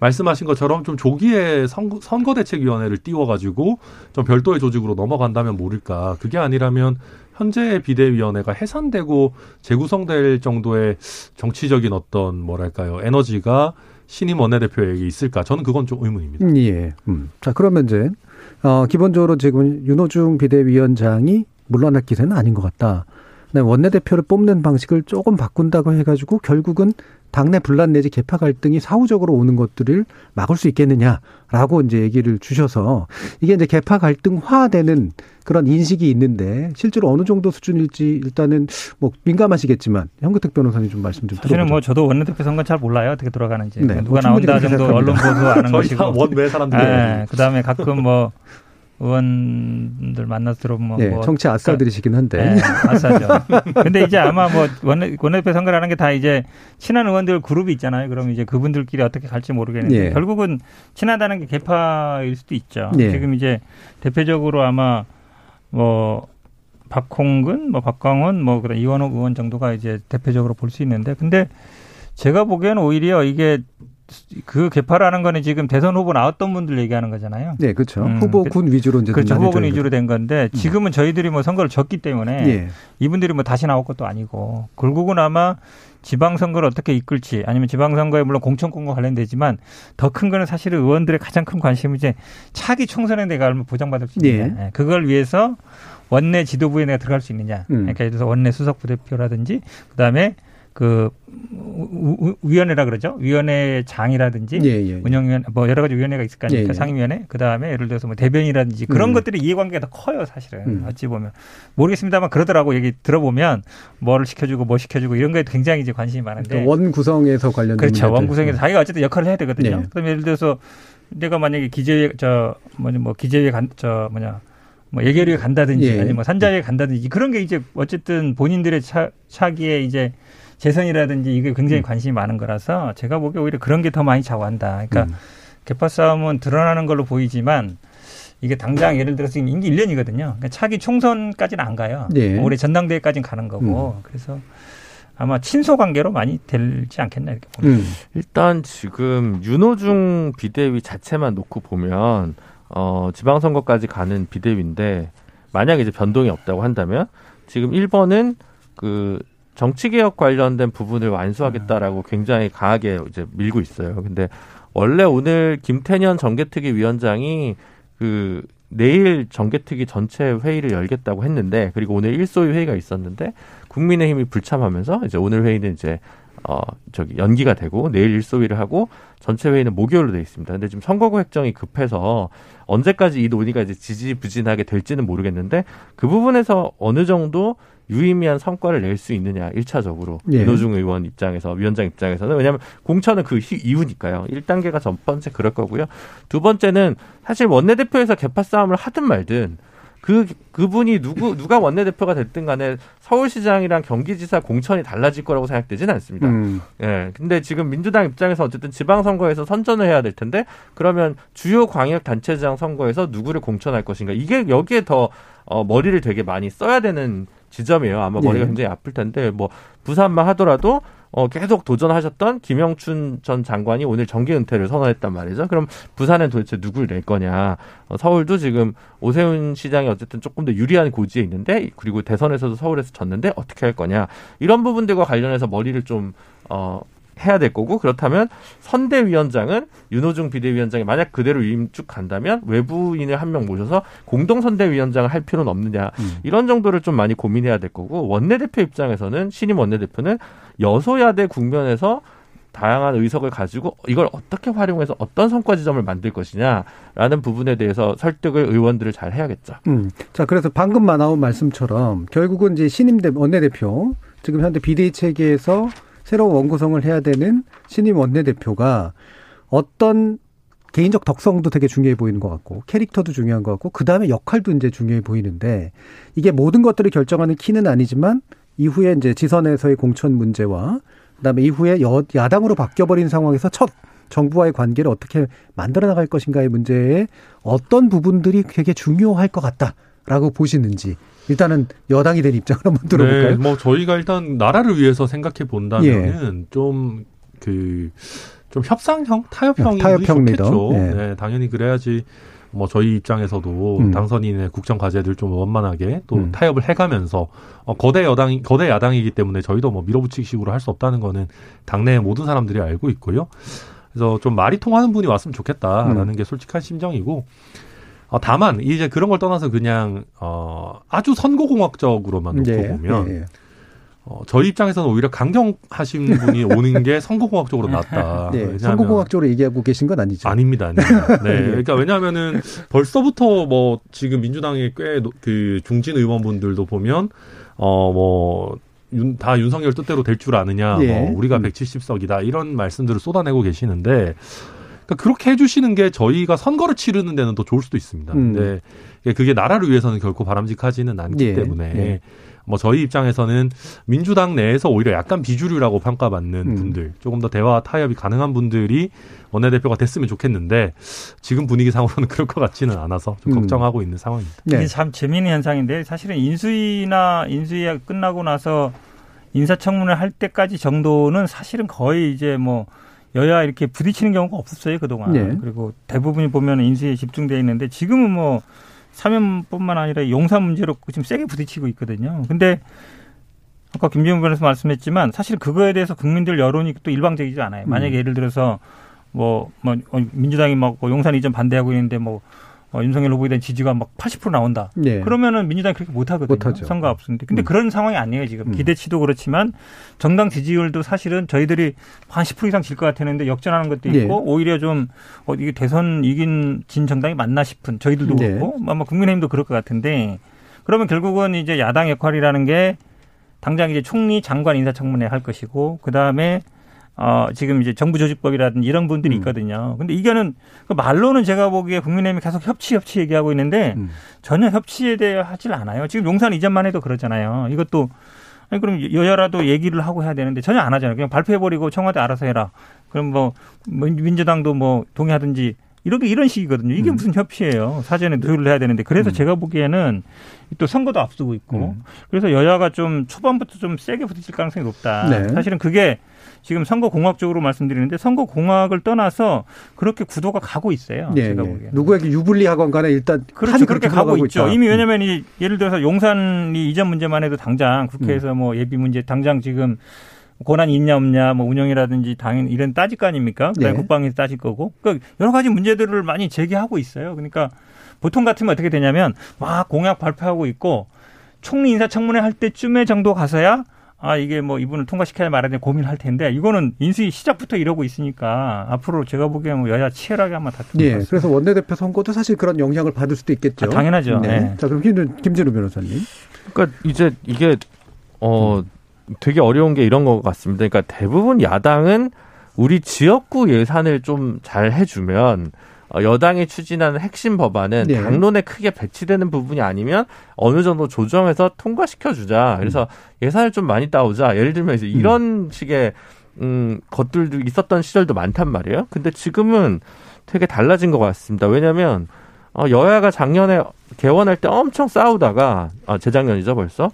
말씀하신 것처럼 좀 조기에 선거, 선거대책위원회를 띄워가지고 좀 별도의 조직으로 넘어간다면 모를까. 그게 아니라면 현재 비대위원회가 해산되고 재구성될 정도의 정치적인 어떤 뭐랄까요 에너지가 신임 원내대표에게 있을까? 저는 그건 좀 의문입니다. 음, 예. 음. 자 그러면 이제 어, 기본적으로 지금 윤호중 비대위원장이 물러날 기세는 아닌 것 같다. 원내대표를 뽑는 방식을 조금 바꾼다고 해가지고 결국은 당내 분란 내지 개파 갈등이 사후적으로 오는 것들을 막을 수 있겠느냐라고 이제 얘기를 주셔서 이게 이제 개파 갈등화되는 그런 인식이 있는데 실제로 어느 정도 수준일지 일단은 뭐 민감하시겠지만 현근택 변호사님 좀 말씀 좀 들어보죠. 사실은 뭐 저도 원내대표 선거 잘 몰라요. 어떻게 돌아가는지. 네, 누가 뭐 나온다 정도 언론 보도하는 것이고. 원외 사람들이 네, 그다음에 가끔 뭐 의원들 만나서 들어보면 네, 뭐 정치 아싸들이시긴 한데 네, 아싸죠. 근데 이제 아마 뭐 원내 원내대표 선거를 하는 게 다 이제 친한 의원들 그룹이 있잖아요. 그럼 이제 그분들끼리 어떻게 갈지 모르겠는데 네. 결국은 친하다는 게 개파일 수도 있죠. 네. 지금 이제 대표적으로 아마 뭐 박홍근, 뭐 박광원, 뭐 그런 이원호 의원 정도가 이제 대표적으로 볼 수 있는데 근데 제가 보기에는 오히려 이게 그 개파라는 거는 지금 대선 후보 나왔던 분들 얘기하는 거잖아요. 네, 그렇죠. 음, 후보군 위주로 이제 그렇죠. 후보군 위주로 된 건데 음. 지금은 저희들이 뭐 선거를 졌기 때문에 예. 이분들이 뭐 다시 나올 것도 아니고 결국은 아마 지방선거를 어떻게 이끌지 아니면 지방선거에 물론 공천권과 관련되지만 더 큰 거는 사실은 의원들의 가장 큰 관심은 이제 차기 총선에 내가 얼마 보장받을 수 있느냐. 예. 예. 그걸 위해서 원내 지도부에 내가 들어갈 수 있느냐. 음. 그러니까 예를 들어서 원내 수석 부대표라든지 그다음에 그 위원회라 그러죠. 위원회 장이라든지 예, 예, 예. 운영위원 뭐 여러 가지 위원회가 있을 거 아닙니까? 예, 예. 상임위원회. 그다음에 예를 들어서 뭐 대변이라든지 그런 음. 것들이 이해관계가 더 커요, 사실은. 음. 어찌 보면. 모르겠습니다만 그러더라고 얘기 들어보면 뭐를 시켜 주고 뭐 시켜주고 이런 거에 굉장히 이제 관심이 많은데. 그러니까 원 구성에서 관련된 그렇죠. 원 구성에서 자기가 어쨌든 역할을 해야 되거든요. 예. 그럼 예를 들어서 내가 만약에 기재위 저 뭐냐 뭐 기재위 간저 뭐냐 뭐 예결위에 간다든지 아니면 뭐 산자위에 간다든지 그런 게 이제 어쨌든 본인들의 차, 차기에 이제 재선이라든지 이게 굉장히 음. 관심이 많은 거라서 제가 보기에 오히려 그런 게 더 많이 좌우한다. 그러니까 음. 개파 싸움은 드러나는 걸로 보이지만 이게 당장 예를 들어서 임기 1년이거든요. 그러니까 차기 총선까지는 안 가요. 네. 올해 전당대회까지는 가는 거고. 음. 그래서 아마 친소 관계로 많이 될지 않겠나 이렇게 봅니다. 음. 일단 지금 윤호중 비대위 자체만 놓고 보면 어 지방선거까지 가는 비대위인데 만약에 이제 변동이 없다고 한다면 지금 1번은 그 정치개혁 관련된 부분을 완수하겠다라고 굉장히 강하게 이제 밀고 있어요. 근데 원래 오늘 김태년 정개특위 위원장이 그 내일 정개특위 전체 회의를 열겠다고 했는데 그리고 오늘 일소위 회의가 있었는데 국민의힘이 불참하면서 이제 오늘 회의는 이제 어 저기 연기가 되고 내일 일소위를 하고 전체 회의는 목요일로 돼 있습니다. 근데 지금 선거구 획정이 급해서 언제까지 이 논의가 이제 지지부진하게 될지는 모르겠는데 그 부분에서 어느 정도 유의미한 성과를 낼 수 있느냐 1차적으로 예. 노중 의원 입장에서 위원장 입장에서는 왜냐하면 공천은 그 이유니까요. 1단계가 첫 번째 그럴 거고요. 두 번째는 사실 원내대표에서 개파 싸움을 하든 말든 그 그분이 누구 누가 원내대표가 됐든 간에 서울시장이랑 경기지사 공천이 달라질 거라고 생각되지는 않습니다. 음. 예. 근데 지금 민주당 입장에서 어쨌든 지방선거에서 선전을 해야 될 텐데 그러면 주요 광역 단체장 선거에서 누구를 공천할 것인가 이게 여기에 더 어, 머리를 되게 많이 써야 되는 지점이에요. 아마 머리가 네. 굉장히 아플 텐데 뭐 부산만 하더라도 어, 계속 도전하셨던 김영춘 전 장관이 오늘 정기 은퇴를 선언했단 말이죠. 그럼 부산은 도대체 누굴 낼 거냐. 어, 서울도 지금 오세훈 시장이 어쨌든 조금 더 유리한 고지에 있는데 그리고 대선에서도 서울에서 졌는데 어떻게 할 거냐. 이런 부분들과 관련해서 머리를 좀 어, 해야 될 거고 그렇다면 선대위원장은 윤호중 비대위원장이 만약 그대로 임축한다면 외부인을 한 명 모셔서 공동 선대위원장을 할 필요는 없느냐 음. 이런 정도를 좀 많이 고민해야 될 거고 원내대표 입장에서는 신임 원내대표는 여소야대 국면에서 다양한 의석을 가지고 이걸 어떻게 활용해서 어떤 성과 지점을 만들 것이냐라는 부분에 대해서 설득을 의원들을 잘 해야겠죠. 음. 자, 그래서 방금 나온 말씀처럼 결국은 이제 신임 원내대표 지금 현재 비대위 체계에서 새로운 원구성을 해야 되는 신임 원내대표가 어떤 개인적 덕성도 되게 중요해 보이는 것 같고 캐릭터도 중요한 것 같고 그 다음에 역할도 이제 중요해 보이는데 이게 모든 것들을 결정하는 키는 아니지만 이후에 이제 지선에서의 공천 문제와 그다음에 이후에 여, 야당으로 바뀌어버린 상황에서 첫 정부와의 관계를 어떻게 만들어 나갈 것인가의 문제에 어떤 부분들이 되게 중요할 것 같다 라고 보시는지 일단은 여당이 된 입장을 한번 들어볼까요? 네, 뭐 저희가 일단 나라를 위해서 생각해 본다면은 예. 좀그 좀 협상형, 타협형이 타협형 좋겠죠. 네. 네, 당연히 그래야지 뭐 저희 입장에서도 음. 당선인의 국정 과제들 좀 원만하게 또 음. 타협을 해가면서 어, 거대 여당, 거대 야당이기 때문에 저희도 뭐 밀어붙이기식으로 할 수 없다는 거는 당내 모든 사람들이 알고 있고요. 그래서 좀 말이 통하는 분이 왔으면 좋겠다라는 음. 게 솔직한 심정이고 어, 다만 이제 그런 걸 떠나서 그냥 어, 아주 선거공학적으로만 놓고 예, 보면. 예, 예. 어, 저희 입장에서는 오히려 강경하신 분이 오는 게 선거공학적으로 낫다. 네, 선거공학적으로 얘기하고 계신 건 아니죠? 아닙니다. 아닙니다. 네. 네. 그러니까 왜냐하면은 벌써부터 뭐 지금 민주당의 꽤 그 중진 의원분들도 보면 어, 뭐, 윤, 다 윤석열 뜻대로 될 줄 아느냐, 예. 뭐 우리가 170석이다, 음. 이런 말씀들을 쏟아내고 계시는데, 그러니까 그렇게 해주시는 게 저희가 선거를 치르는 데는 더 좋을 수도 있습니다. 음. 근데 그게 나라를 위해서는 결코 바람직하지는 않기 예. 때문에, 예. 뭐 저희 입장에서는 민주당 내에서 오히려 약간 비주류라고 평가받는 음. 분들, 조금 더 대화 타협이 가능한 분들이 원내대표가 됐으면 좋겠는데 지금 분위기상으로는 그럴 것 같지는 않아서 좀 음. 걱정하고 있는 상황입니다. 네. 이게 참 재미있는 현상인데 사실은 인수위나 인수위가 끝나고 나서 인사청문회 할 때까지 정도는 사실은 거의 이제 뭐 여야 이렇게 부딪히는 경우가 없었어요 그동안. 네. 그리고 대부분이 보면 인수위에 집중돼 있는데 지금은 뭐 사면뿐만 아니라 용사 문제로 지금 세게 부딪히고 있거든요. 근데 아까 김재훈 변호사 말씀했지만 사실 그거에 대해서 국민들 여론이 또 일방적이지 않아요. 만약에 음. 예를 들어서 뭐, 뭐, 어, 민주당이 막뭐 용산 이전 반대하고 있는데 뭐, 어, 윤석열 후보에 대한 지지가 막 80% 나온다. 네. 그러면은 민주당이 그렇게 못하거든요. 못하죠. 선거 앞서는데. 근데 음. 그런 상황이 아니에요, 지금. 음. 기대치도 그렇지만 정당 지지율도 사실은 저희들이 한 10% 이상 질 것 같았는데 역전하는 것도 있고 네. 오히려 좀 어, 이게 대선 이긴 진 정당이 맞나 싶은 저희들도 네. 그렇고 아마 국민의힘도 그럴 것 같은데 그러면 결국은 이제 야당 역할이라는 게 당장 이제 총리 장관 인사청문회 할 것이고 그 다음에 어, 지금 이제 정부 조직법이라든지 이런 분들이 음. 있거든요. 근데 이거는 그 말로는 제가 보기에 국민의힘이 계속 협치 협치 얘기하고 있는데 음. 전혀 협치에 대해 하질 않아요. 지금 용산 이전만 해도 그러잖아요. 이것도 아니 그럼 여야라도 얘기를 하고 해야 되는데 전혀 안 하잖아요. 그냥 발표해 버리고 청와대 알아서 해라. 그럼 뭐 민주당도 뭐 동의하든지 이렇게 이런 식이거든요. 이게 음. 무슨 협치예요. 사전에 조율을 해야 되는데 그래서 음. 제가 보기에는 또 선거도 앞두고 있고 음. 그래서 여야가 좀 초반부터 좀 세게 부딪힐 가능성이 높다. 네. 사실은 그게 지금 선거 공학적으로 말씀드리는데 선거 공학을 떠나서 그렇게 구도가 가고 있어요. 네, 제가 네. 보기에 누구에게 유불리하건 간에 일단 그렇죠. 그렇게 가고 있죠. 있다. 이미 왜냐하면 이 예를 들어서 용산이 이전 문제만 해도 당장 국회에서 음. 뭐 예비 문제 당장 지금 권한이 있냐 없냐 뭐 운영이라든지 당연 이런 따질 거 아닙니까? 그다음에 네. 국방에서 따질 거고. 그러니까 여러 가지 문제들을 많이 제기하고 있어요. 그러니까 보통 같으면 어떻게 되냐면 막 공약 발표하고 있고 총리 인사청문회 할 때쯤에 정도 가서야 아 이게 뭐 이분을 통과시켜야 말아야 돼 고민할 텐데 이거는 인수위 시작부터 이러고 있으니까 앞으로 제가 보기에는 뭐 여야 치열하게 한번 다투는 네, 그래서 원내대표 선거도 사실 그런 영향을 받을 수도 있겠죠. 아, 당연하죠. 네. 네. 자 그럼 김, 김진우 변호사님. 그러니까 이제 이게 어 되게 어려운 게 이런 것 같습니다. 그러니까 대부분 야당은 우리 지역구 예산을 좀 잘 해주면 어, 여당이 추진하는 핵심 법안은 네. 당론에 크게 배치되는 부분이 아니면 어느 정도 조정해서 통과시켜 주자. 그래서 음. 예산을 좀 많이 따오자. 예를 들면 이제 이런 음. 식의 음 것들도 있었던 시절도 많단 말이에요. 근데 지금은 되게 달라진 것 같습니다. 왜냐하면 어, 여야가 작년에 개원할 때 엄청 싸우다가 아, 재작년이죠 벌써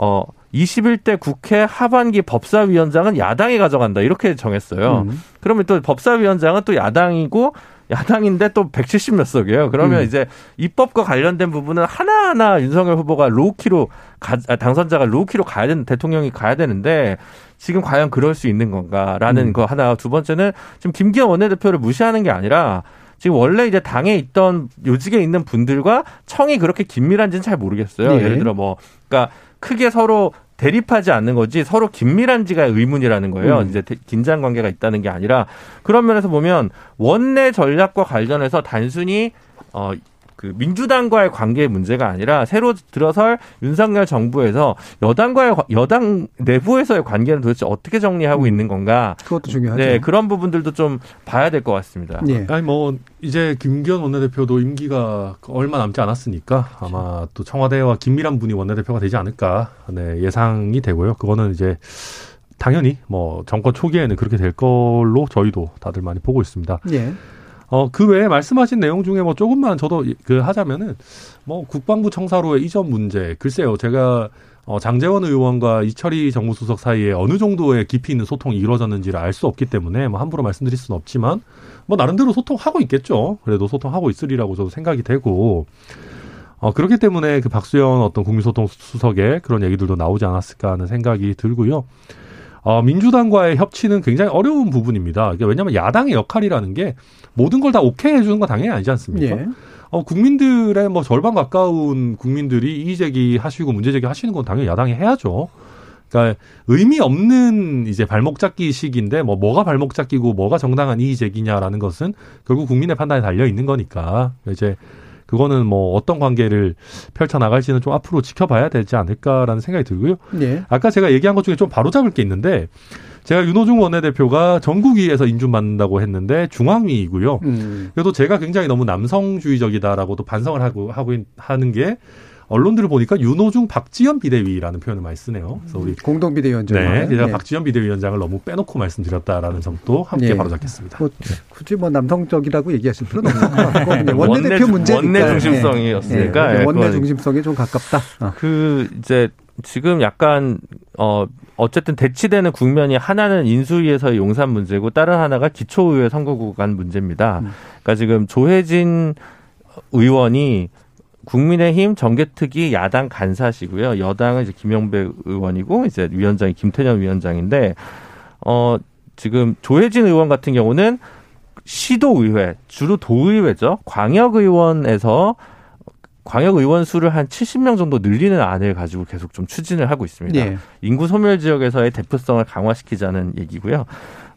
어 21대 국회 하반기 법사위원장은 야당이 가져간다 이렇게 정했어요. 음. 그러면 또 법사위원장은 또 야당이고 야당인데 또 170 몇 석이에요. 그러면 음. 이제 입법과 관련된 부분은 하나하나 윤석열 후보가 low-key로 가, 아, 당선자가 low-key로 가야 되는 대통령이 가야 되는데 지금 과연 그럴 수 있는 건가라는 음. 거 하나. 두 번째는 지금 김기현 원내대표를 무시하는 게 아니라 지금 원래 이제 당에 있던 요직에 있는 분들과 청이 그렇게 긴밀한지는 잘 모르겠어요. 네. 예를 들어 뭐 그러니까 크게 서로 대립하지 않는 거지 서로 긴밀한지가 의문이라는 거예요. 음. 이제 긴장 관계가 있다는 게 아니라 그런 면에서 보면 원내 전략과 관련해서 단순히 어 그 민주당과의 관계 문제가 아니라 새로 들어설 윤석열 정부에서 여당과의 여당 내부에서의 관계는 도대체 어떻게 정리하고 음. 있는 건가? 그것도 중요하죠. 네, 그런 부분들도 좀 봐야 될 것 같습니다. 예. 아니 뭐 이제 김기현 원내대표도 임기가 얼마 남지 않았으니까 아마 또 청와대와 긴밀한 분이 원내대표가 되지 않을까 네, 예상이 되고요. 그거는 이제 당연히 뭐 정권 초기에는 그렇게 될 걸로 저희도 다들 많이 보고 있습니다. 예. 어, 그 외에 말씀하신 내용 중에 뭐 조금만 저도 그 하자면은 뭐 국방부 청사로의 이전 문제, 글쎄요, 제가 어, 장재원 의원과 이철희 정무수석 사이에 어느 정도의 깊이 있는 소통이 이루어졌는지를 알 수 없기 때문에 뭐 함부로 말씀드릴 수는 없지만 뭐 나름대로 소통하고 있겠죠. 그래도 소통하고 있으리라고 저도 생각이 되고 어, 그렇기 때문에 그 박수현 어떤 국민소통 수석의 그런 얘기들도 나오지 않았을까 하는 생각이 들고요. 어, 민주당과의 협치는 굉장히 어려운 부분입니다. 그러니까 왜냐하면 야당의 역할이라는 게 모든 걸 다 오케이 해주는 건 당연히 아니지 않습니까? 예. 어, 국민들의 뭐 절반 가까운 국민들이 이의 제기 하시고 문제 제기 하시는 건 당연히 야당이 해야죠. 그러니까 의미 없는 이제 발목 잡기식인데 뭐 뭐가 발목 잡기고 뭐가 정당한 이의 제기냐라는 것은 결국 국민의 판단에 달려 있는 거니까 이제 그거는 뭐 어떤 관계를 펼쳐 나갈지는 좀 앞으로 지켜봐야 되지 않을까라는 생각이 들고요. 네. 아까 제가 얘기한 것 중에 좀 바로잡을 게 있는데 제가 윤호중 원내대표가 전국위에서 인준받는다고 했는데 중앙위이고요. 음. 그래도 제가 굉장히 너무 남성주의적이다라고도 반성을 하고 하고 하는 게 언론들을 보니까 윤호중 박지원 비대위라는 표현을 많이 쓰네요. 그래서 우리 공동 비대위원장. 네, 제가 네. 박지원 비대위원장을 너무 빼놓고 말씀드렸다라는 점도 함께 네. 바로잡겠습니다. 뭐, 굳이 뭐 남성적이라고 얘기하실 필요는 없는 것 같고 원내대표 문제 원내 중심성이었으니까 네. 원내 중심성이 좀 가깝다. 어. 그 이제 지금 약간 어 어쨌든 대치되는 국면이 하나는 인수위에서의 용산 문제고 다른 하나가 기초의회 선거구간 문제입니다. 음. 그러니까 지금 조혜진 의원이 국민의힘 정개특위 야당 간사시고요. 여당은 이제 김영배 의원이고 이제 위원장이 김태년 위원장인데 어 지금 조혜진 의원 같은 경우는 시도의회 주로 도의회죠. 광역의원에서 광역의원 수를 한 70명 정도 늘리는 안을 가지고 계속 좀 추진을 하고 있습니다. 예. 인구 소멸 지역에서의 대표성을 강화시키자는 얘기고요.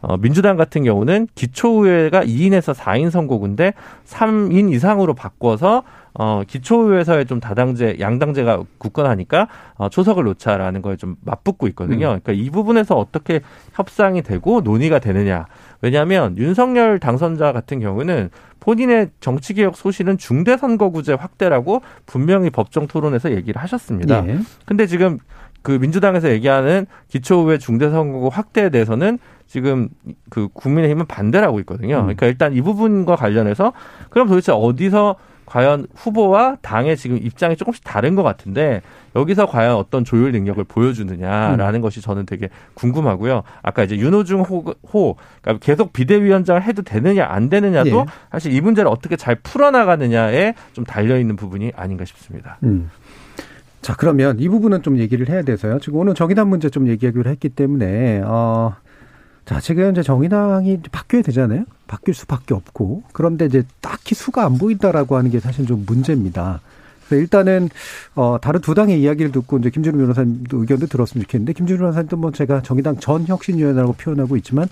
어, 민주당 같은 경우는 기초의회가 2인에서 4인 선거구인데 3인 이상으로 바꿔서 어, 기초의회에서의 좀 다당제, 양당제가 굳건하니까 어, 초석을 놓자라는 거에 좀 맞붙고 있거든요. 음. 그러니까 이 부분에서 어떻게 협상이 되고 논의가 되느냐. 왜냐하면 윤석열 당선자 같은 경우는 본인의 정치개혁 소신은 중대선거구제 확대라고 분명히 법정 토론에서 얘기를 하셨습니다. 예. 근데 지금 그 민주당에서 얘기하는 기초의회 중대선거구 확대에 대해서는 지금 그 국민의힘은 반대를 하고 있거든요. 음. 그러니까 일단 이 부분과 관련해서 그럼 도대체 어디서 과연 후보와 당의 지금 입장이 조금씩 다른 것 같은데 여기서 과연 어떤 조율 능력을 보여주느냐라는 음. 것이 저는 되게 궁금하고요. 아까 이제 윤호중 호, 호 그러니까 계속 비대위원장을 해도 되느냐 안 되느냐도 예. 사실 이 문제를 어떻게 잘 풀어나가느냐에 좀 달려 있는 부분이 아닌가 싶습니다. 음. 자 그러면 이 부분은 좀 얘기를 해야 돼서요. 지금 오늘 정의당 문제 좀 얘기하기로 했기 때문에 어. 자, 지금 이제 정의당이 바뀌어야 되잖아요. 바뀔 수밖에 없고. 그런데 이제 딱히 수가 안 보인다라고 하는 게 사실 좀 문제입니다. 그래서 일단은 어 다른 두 당의 이야기를 듣고 이제 김준우 변호사님도 의견도 들었으면 좋겠는데 김준우 변호사님도 뭐 제가 정의당 전 혁신위원회라고 표현하고 있지만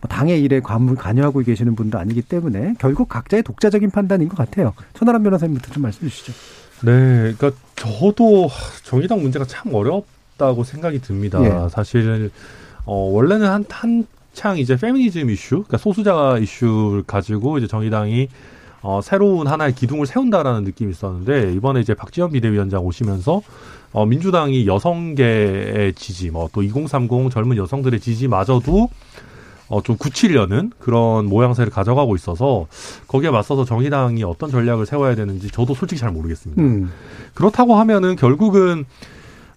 뭐 당의 일에 관물 관여하고 계시는 분도 아니기 때문에 결국 각자의 독자적인 판단인 것 같아요. 천하람 변호사님부터 좀 말씀해 주시죠. 네, 그러니까 저도 정의당 문제가 참 어렵다고 생각이 듭니다. 예. 사실 어, 원래는 한, 한창 이제 페미니즘 이슈, 그러니까 소수자 이슈를 가지고 이제 정의당이 어, 새로운 하나의 기둥을 세운다라는 느낌이 있었는데, 이번에 이제 박지원 비대위원장 오시면서, 어, 민주당이 여성계의 지지, 뭐 또 2030 젊은 여성들의 지지마저도 어, 좀 굳히려는 그런 모양새를 가져가고 있어서 거기에 맞서서 정의당이 어떤 전략을 세워야 되는지 저도 솔직히 잘 모르겠습니다. 음. 그렇다고 하면은 결국은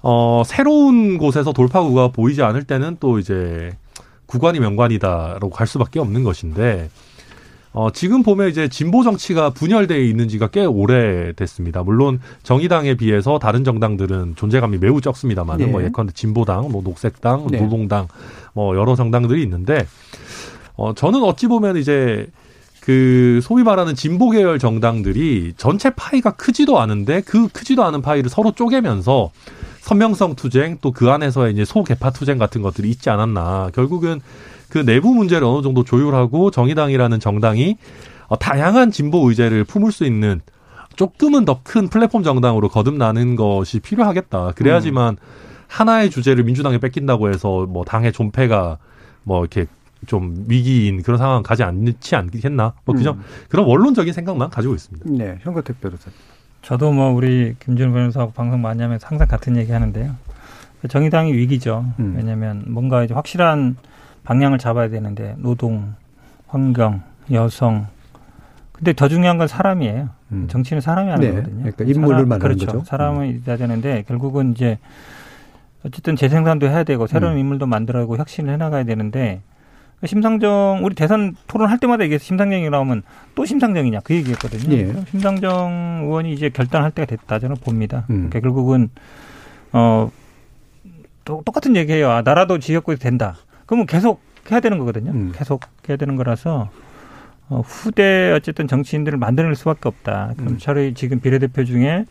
어, 새로운 곳에서 돌파구가 보이지 않을 때는 또 이제 구관이 명관이다라고 갈 수밖에 없는 것인데 어, 지금 보면 이제 진보 정치가 분열되어 있는 지가 꽤 오래됐습니다. 물론 정의당에 비해서 다른 정당들은 존재감이 매우 적습니다만은 네. 뭐 예컨대 진보당, 뭐 녹색당, 네. 노동당 뭐 여러 정당들이 있는데 어, 저는 어찌 보면 이제 그 소위 말하는 진보 계열 정당들이 전체 파이가 크지도 않은데 그 크지도 않은 파이를 서로 쪼개면서 선명성 투쟁 또 그 안에서의 이제 소개파 투쟁 같은 것들이 있지 않았나. 결국은 그 내부 문제를 어느 정도 조율하고 정의당이라는 정당이 어, 다양한 진보 의제를 품을 수 있는 조금은 더 큰 플랫폼 정당으로 거듭나는 것이 필요하겠다. 그래야지만 음. 하나의 주제를 민주당에 뺏긴다고 해서 뭐 당의 존폐가 뭐 이렇게 좀 위기인 그런 상황 가지 않지 않겠나? 뭐 그냥 음. 그런 원론적인 생각만 가지고 있습니다. 네, 현거택 변호사님. 저도 뭐 우리 김준호 변호사하고 방송 많이 하면서 항상 같은 얘기 하는데요. 정의당이 위기죠. 음. 왜냐하면 뭔가 이제 확실한 방향을 잡아야 되는데 노동, 환경, 여성. 근데 더 중요한 건 사람이에요. 음. 정치는 사람이 하는 네. 거거든요. 그러니까 인물을 말하는 그렇죠. 거죠. 사람을 음. 해야 되는데 결국은 이제 어쨌든 재생산도 해야 되고 새로운 음. 인물도 만들어가고 혁신을 해나가야 되는데 심상정 우리 대선 토론할 때마다 이게 심상정이 나오면 또 심상정이냐 그 얘기였거든요. 예. 심상정 의원이 이제 결단할 때가 됐다 저는 봅니다. 음. 그러니까 결국은 어 또, 똑같은 얘기예요. 아, 나라도 지역구에 된다. 그러면 계속 해야 되는 거거든요. 음. 계속 해야 되는 거라서 어, 후대 어쨌든 정치인들을 만들어낼 수밖에 없다. 그럼 음. 차라리 지금 비례대표 중에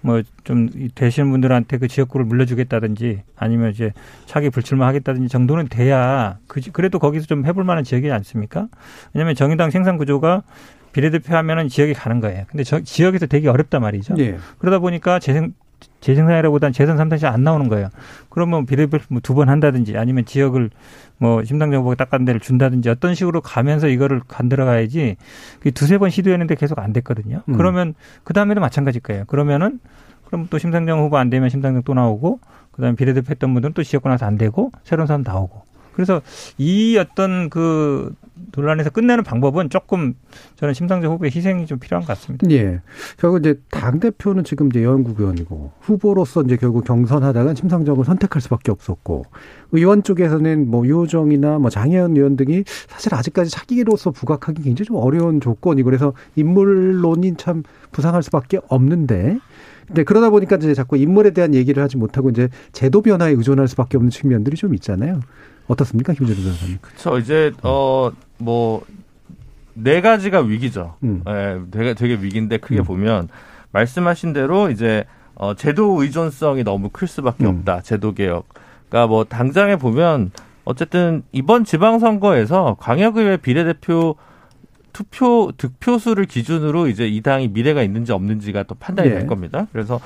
뭐 좀 되시는 분들한테 그 지역구를 물려주겠다든지 아니면 이제 차기 불출마하겠다든지 정도는 돼야 그 그래도 거기서 좀 해볼 만한 지역이지 않습니까? 왜냐하면 정의당 생산 구조가 비례대표 하면은 지역에 가는 거예요. 근데 저 지역에서 되게 어렵단 말이죠. 네. 그러다 보니까 재생 재생산이라보다는 재선 3단시 안 나오는 거예요. 그러면 비례대표 뭐 두 번 한다든지 아니면 지역을 뭐 심상정보가 닦은 데를 준다든지 어떤 식으로 가면서 이거를 간들어 가야지 두세 번 시도했는데 계속 안 됐거든요. 음. 그러면 그 다음에도 마찬가지일 거예요. 그러면은 그럼 또 심상정 후보 안 되면 심상정 또 나오고 그다음에 비례대표 했던 분들은 또 지역권 나서 안 되고 새로운 사람 나오고 그래서 이 어떤 그 논란에서 끝내는 방법은 조금 저는 심상정 후보의 희생이 좀 필요한 것 같습니다. 예. 결국 이제 당 대표는 지금 이제 여영국 의원이고 후보로서 이제 결국 경선하다가 심상정을 선택할 수밖에 없었고 의원 쪽에서는 뭐 유호정이나 뭐 장혜연 의원 등이 사실 아직까지 차기로서 부각하기 굉장히 좀 어려운 조건이 그래서 인물론이 참 부상할 수밖에 없는데 근데 그러다 보니까 이제 자꾸 인물에 대한 얘기를 하지 못하고 이제 제도 변화에 의존할 수밖에 없는 측면들이 좀 있잖아요. 어떻습니까, 김재준 변호사님? 그렇죠. 이제 어뭐 네 가지가 위기죠. 음. 예, 되게 되게 위기인데 크게 음. 보면 말씀하신 대로 이제 어 제도 의존성이 너무 클 수밖에 음. 없다. 제도 개혁. 그러니까 뭐 당장에 보면 어쨌든 이번 지방선거에서 광역의회 비례대표 투표 득표수를 기준으로 이제 이 당이 미래가 있는지 없는지가 또 판단이 네. 될 겁니다. 그래서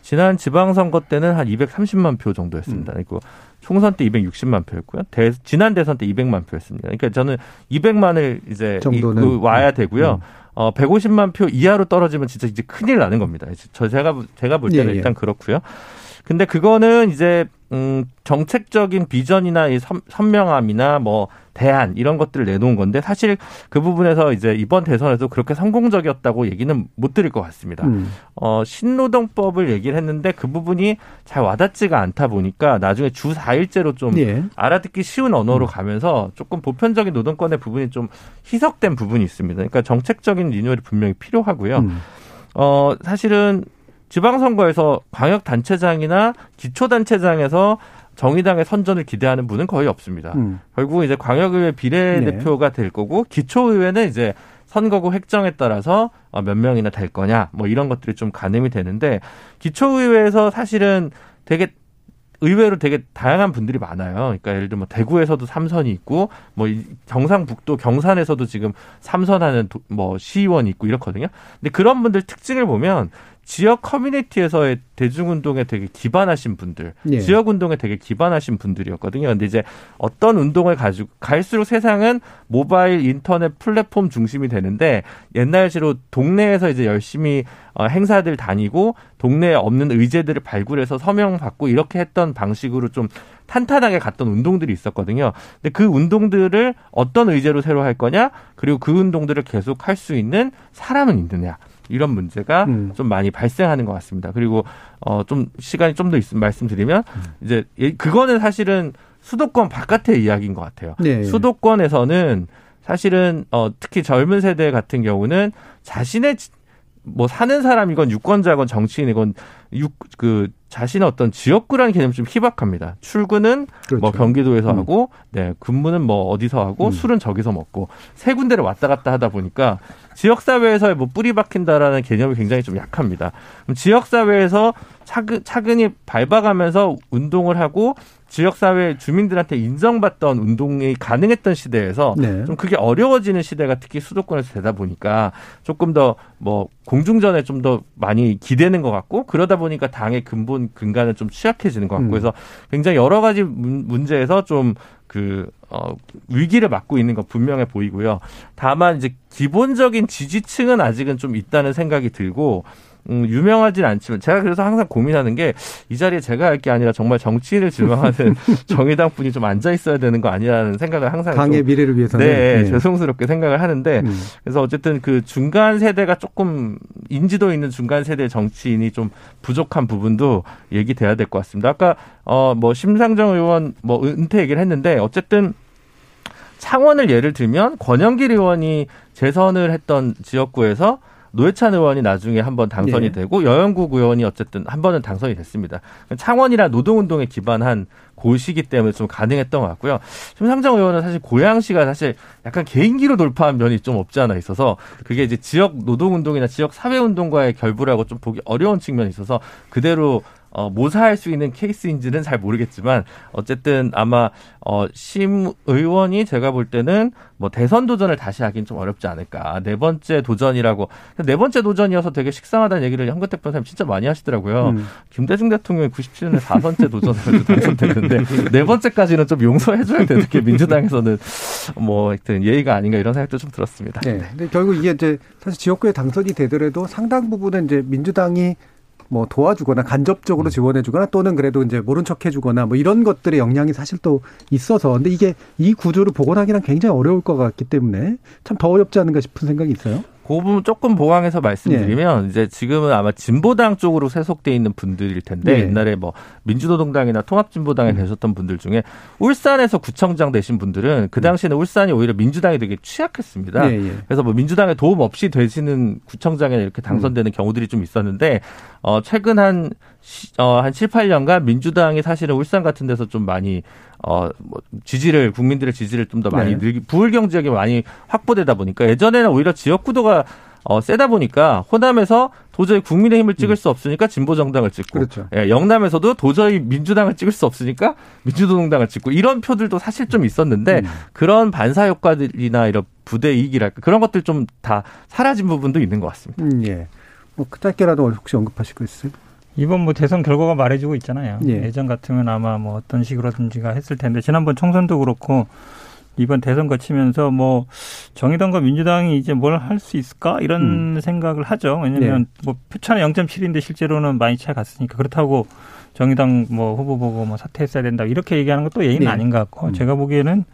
지난 지방선거 때는 한 230만 표 정도였습니다. 음. 그리고 총선 때 260만 표였고요. 대, 지난 대선 때 200만 표였습니다. 그러니까 저는 200만을 이제 정도는, 이, 와야 되고요. 음. 어 150만 표 이하로 떨어지면 진짜 이제 큰일 나는 겁니다. 저 제가 제가 볼 때는 예, 예. 일단 그렇고요. 근데 그거는 이제 음 정책적인 비전이나 이 선, 선명함이나 뭐 대안 이런 것들을 내놓은 건데 사실 그 부분에서 이제 이번 대선에서 그렇게 성공적이었다고 얘기는 못 드릴 것 같습니다. 음. 어, 신노동법을 얘기를 했는데 그 부분이 잘 와닿지가 않다 보니까 나중에 주 4일제로 좀 예. 알아듣기 쉬운 언어로 음. 가면서 조금 보편적인 노동권의 부분이 좀 희석된 부분이 있습니다. 그러니까 정책적인 리뉴얼이 분명히 필요하고요. 음. 어, 사실은 지방선거에서 광역단체장이나 기초단체장에서 정의당의 선전을 기대하는 분은 거의 없습니다. 음. 결국 이제 광역의회 비례대표가 네. 될 거고 기초의회는 이제 선거구 획정에 따라서 어, 몇 명이나 될 거냐 뭐 이런 것들이 좀 가늠이 되는데 기초의회에서 사실은 되게 의외로 되게 다양한 분들이 많아요. 그러니까 예를 들면 뭐 대구에서도 삼선이 있고 뭐 경상북도 경산에서도 지금 삼선하는 뭐 시의원이 있고 이렇거든요. 근데 그런 분들 특징을 보면 지역 커뮤니티에서의 대중운동에 되게 기반하신 분들, 예. 지역 운동에 되게 기반하신 분들이었거든요. 근데 이제 어떤 운동을 가지고 갈수록 세상은 모바일 인터넷 플랫폼 중심이 되는데 옛날식으로 동네에서 이제 열심히 어, 행사들 다니고 동네에 없는 의제들을 발굴해서 서명 받고 이렇게 했던 방식으로 좀 탄탄하게 갔던 운동들이 있었거든요. 근데 그 운동들을 어떤 의제로 새로 할 거냐, 그리고 그 운동들을 계속 할 수 있는 사람은 있느냐. 이런 문제가 음. 좀 많이 발생하는 것 같습니다. 그리고 어 좀 시간이 좀 더 있으면 말씀드리면 음. 이제 그거는 사실은 수도권 바깥의 이야기인 것 같아요. 네. 수도권에서는 사실은 어 특히 젊은 세대 같은 경우는 자신의 뭐 사는 사람이건 유권자건 정치인이건 유, 그 자신의 어떤 지역구라는 개념이 좀 희박합니다. 출근은 그렇죠. 뭐 경기도에서 음. 하고, 네, 근무는 뭐 어디서 하고, 음. 술은 저기서 먹고, 세 군데를 왔다 갔다 하다 보니까 지역사회에서의 뭐 뿌리 박힌다라는 개념이 굉장히 좀 약합니다. 지역사회에서 차근, 차근히 밟아가면서 운동을 하고 지역사회 주민들한테 인정받던 운동이 가능했던 시대에서 네. 좀 그게 어려워지는 시대가 특히 수도권에서 되다 보니까 조금 더 뭐 공중전에 좀 더 많이 기대는 것 같고 그러다 보니까 당의 근본 근간은 좀 취약해지는 것 같고 음. 그래서 굉장히 여러 가지 문제에서 좀 그, 어, 위기를 맞고 있는 건 분명해 보이고요. 다만 이제 기본적인 지지층은 아직은 좀 있다는 생각이 들고, 음, 유명하진 않지만 제가 그래서 항상 고민하는 게 이 자리에 제가 할 게 아니라 정말 정치인을 질망하는 정의당 분이 좀 앉아 있어야 되는 거 아니라는 생각을 항상 당의 미래를 위해서는 네, 네, 죄송스럽게 생각을 하는데 음. 그래서 어쨌든 그 중간 세대가 조금 인지도 있는 중간 세대 정치인이 좀 부족한 부분도 얘기돼야 될 것 같습니다. 아까 어 뭐 심상정 의원 뭐 은퇴 얘기를 했는데 어쨌든 창원을 예를 들면 권영길 의원이 재선을 했던 지역구에서 노회찬 의원이 나중에 한번 당선이 네. 되고 여영국 의원이 어쨌든 한 번은 당선이 됐습니다. 창원이나 노동운동에 기반한 고시기 때문에 좀 가능했던 것 같고요. 심상정 의원은 사실 고양시가 사실 약간 개인기로 돌파한 면이 좀 없지 않아 있어서 그게 이제 지역 노동운동이나 지역 사회운동과의 결부라고 좀 보기 어려운 측면이 있어서 그대로 어, 모사할 수 있는 케이스인지는 잘 모르겠지만 어쨌든 아마 어, 심 의원이 제가 볼 때는 뭐 대선 도전을 다시 하긴 좀 어렵지 않을까. 네 번째 도전이라고 네 번째 도전이어서 되게 식상하다는 얘기를 현근택 변호사님 진짜 많이 하시더라고요. 음. 김대중 대통령이 97년에 4번째 도전을 당선됐는데 네 번째까지는 좀 용서해줘야 되는 게 민주당에서는 뭐 하여튼 예의가 아닌가 이런 생각도 좀 들었습니다. 네. 근데 결국 이게 이제 사실 지역구에 당선이 되더라도 상당 부분은 이제 민주당이 뭐 도와주거나 간접적으로 음. 지원해주거나 또는 그래도 이제 모른 척해주거나 뭐 이런 것들의 영향이 사실 또 있어서 근데 이게 이 구조를 복원하기는 굉장히 어려울 것 같기 때문에 참 더 어렵지 않은가 싶은 생각이 있어요. 그 부분 조금 보강해서 말씀드리면 네. 이제 지금은 아마 진보당 쪽으로 세속돼 있는 분들일 텐데 네. 옛날에 뭐 민주노동당이나 통합진보당에 음. 계셨던 분들 중에 울산에서 구청장 되신 분들은 그 음. 당시에는 울산이 오히려 민주당이 되게 취약했습니다. 네, 예. 그래서 뭐 민주당의 도움 없이 되시는 구청장에 이렇게 당선되는 음. 경우들이 좀 있었는데 어 최근 한 어, 한 7, 8년간 민주당이 사실은 울산 같은 데서 좀 많이 어, 뭐 지지를 국민들의 지지를 좀 더 많이 네. 늘기 부울경 지역이 많이 확보되다 보니까 예전에는 오히려 지역 구도가 어, 세다 보니까 호남에서 도저히 국민의힘을 찍을 음. 수 없으니까 진보 정당을 찍고 그렇죠. 예, 영남에서도 도저히 민주당을 찍을 수 없으니까 민주노동당을 찍고 이런 표들도 사실 좀 있었는데 음. 그런 반사 효과들이나 이런 부대 이익이랄까 그런 것들 좀 다 사라진 부분도 있는 것 같습니다. 음, 예. 뭐 짧게라도 혹시 언급하실 거 있어요? 이번 뭐 대선 결과가 말해주고 있잖아요. 예. 전 같으면 아마 뭐 어떤 식으로든지가 했을 텐데 지난번 총선도 그렇고 이번 대선 거치면서 뭐 정의당과 민주당이 이제 뭘 할 수 있을까 이런 음. 생각을 하죠. 왜냐하면 네. 뭐 표차는 0.7인데 실제로는 많이 차이 갔으니까 그렇다고 정의당 뭐 후보 보고 뭐 사퇴했어야 된다 이렇게 얘기하는 것도 예의는 네. 아닌 것 같고 음. 제가 보기에는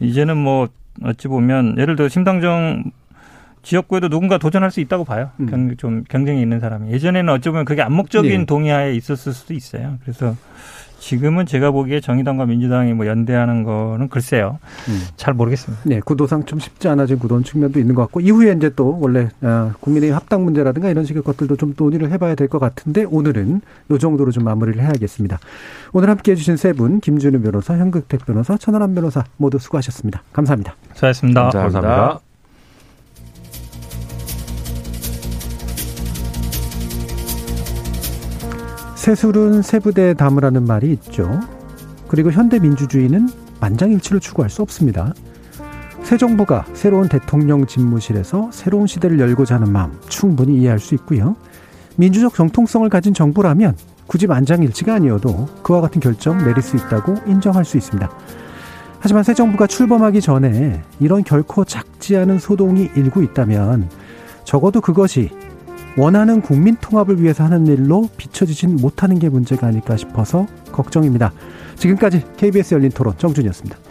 이제는 뭐 어찌 보면 예를 들어 심상정 지역구에도 누군가 도전할 수 있다고 봐요. 음. 경, 좀 경쟁이 있는 사람이. 예전에는 어찌 보면 그게 암묵적인 네. 동의하에 있었을 수도 있어요. 그래서 지금은 제가 보기에 정의당과 민주당이 뭐 연대하는 거는 글쎄요. 음. 잘 모르겠습니다. 네, 구도상 좀 쉽지 않아진 구도는 측면도 있는 것 같고 이후에 이제 또 원래 아, 국민의 합당 문제라든가 이런 식의 것들도 좀 논의를 해봐야 될 것 같은데 오늘은 요 정도로 좀 마무리를 해야겠습니다. 오늘 함께해 주신 세 분 김준우 변호사, 현극택 변호사, 천하람 변호사 모두 수고하셨습니다. 감사합니다. 수고하셨습니다. 감사합니다. 감사합니다. 새술은 새부대에 담으라는 말이 있죠. 그리고 현대 민주주의는 만장일치를 추구할 수 없습니다. 새 정부가 새로운 대통령 집무실에서 새로운 시대를 열고자 하는 마음 충분히 이해할 수 있고요. 민주적 정통성을 가진 정부라면 굳이 만장일치가 아니어도 그와 같은 결정 내릴 수 있다고 인정할 수 있습니다. 하지만 새 정부가 출범하기 전에 이런 결코 작지 않은 소동이 일고 있다면 적어도 그것이 원하는 국민 통합을 위해서 하는 일로 비춰지진 못하는 게 문제가 아닐까 싶어서 걱정입니다. 지금까지 KBS 열린 토론 정준이었습니다.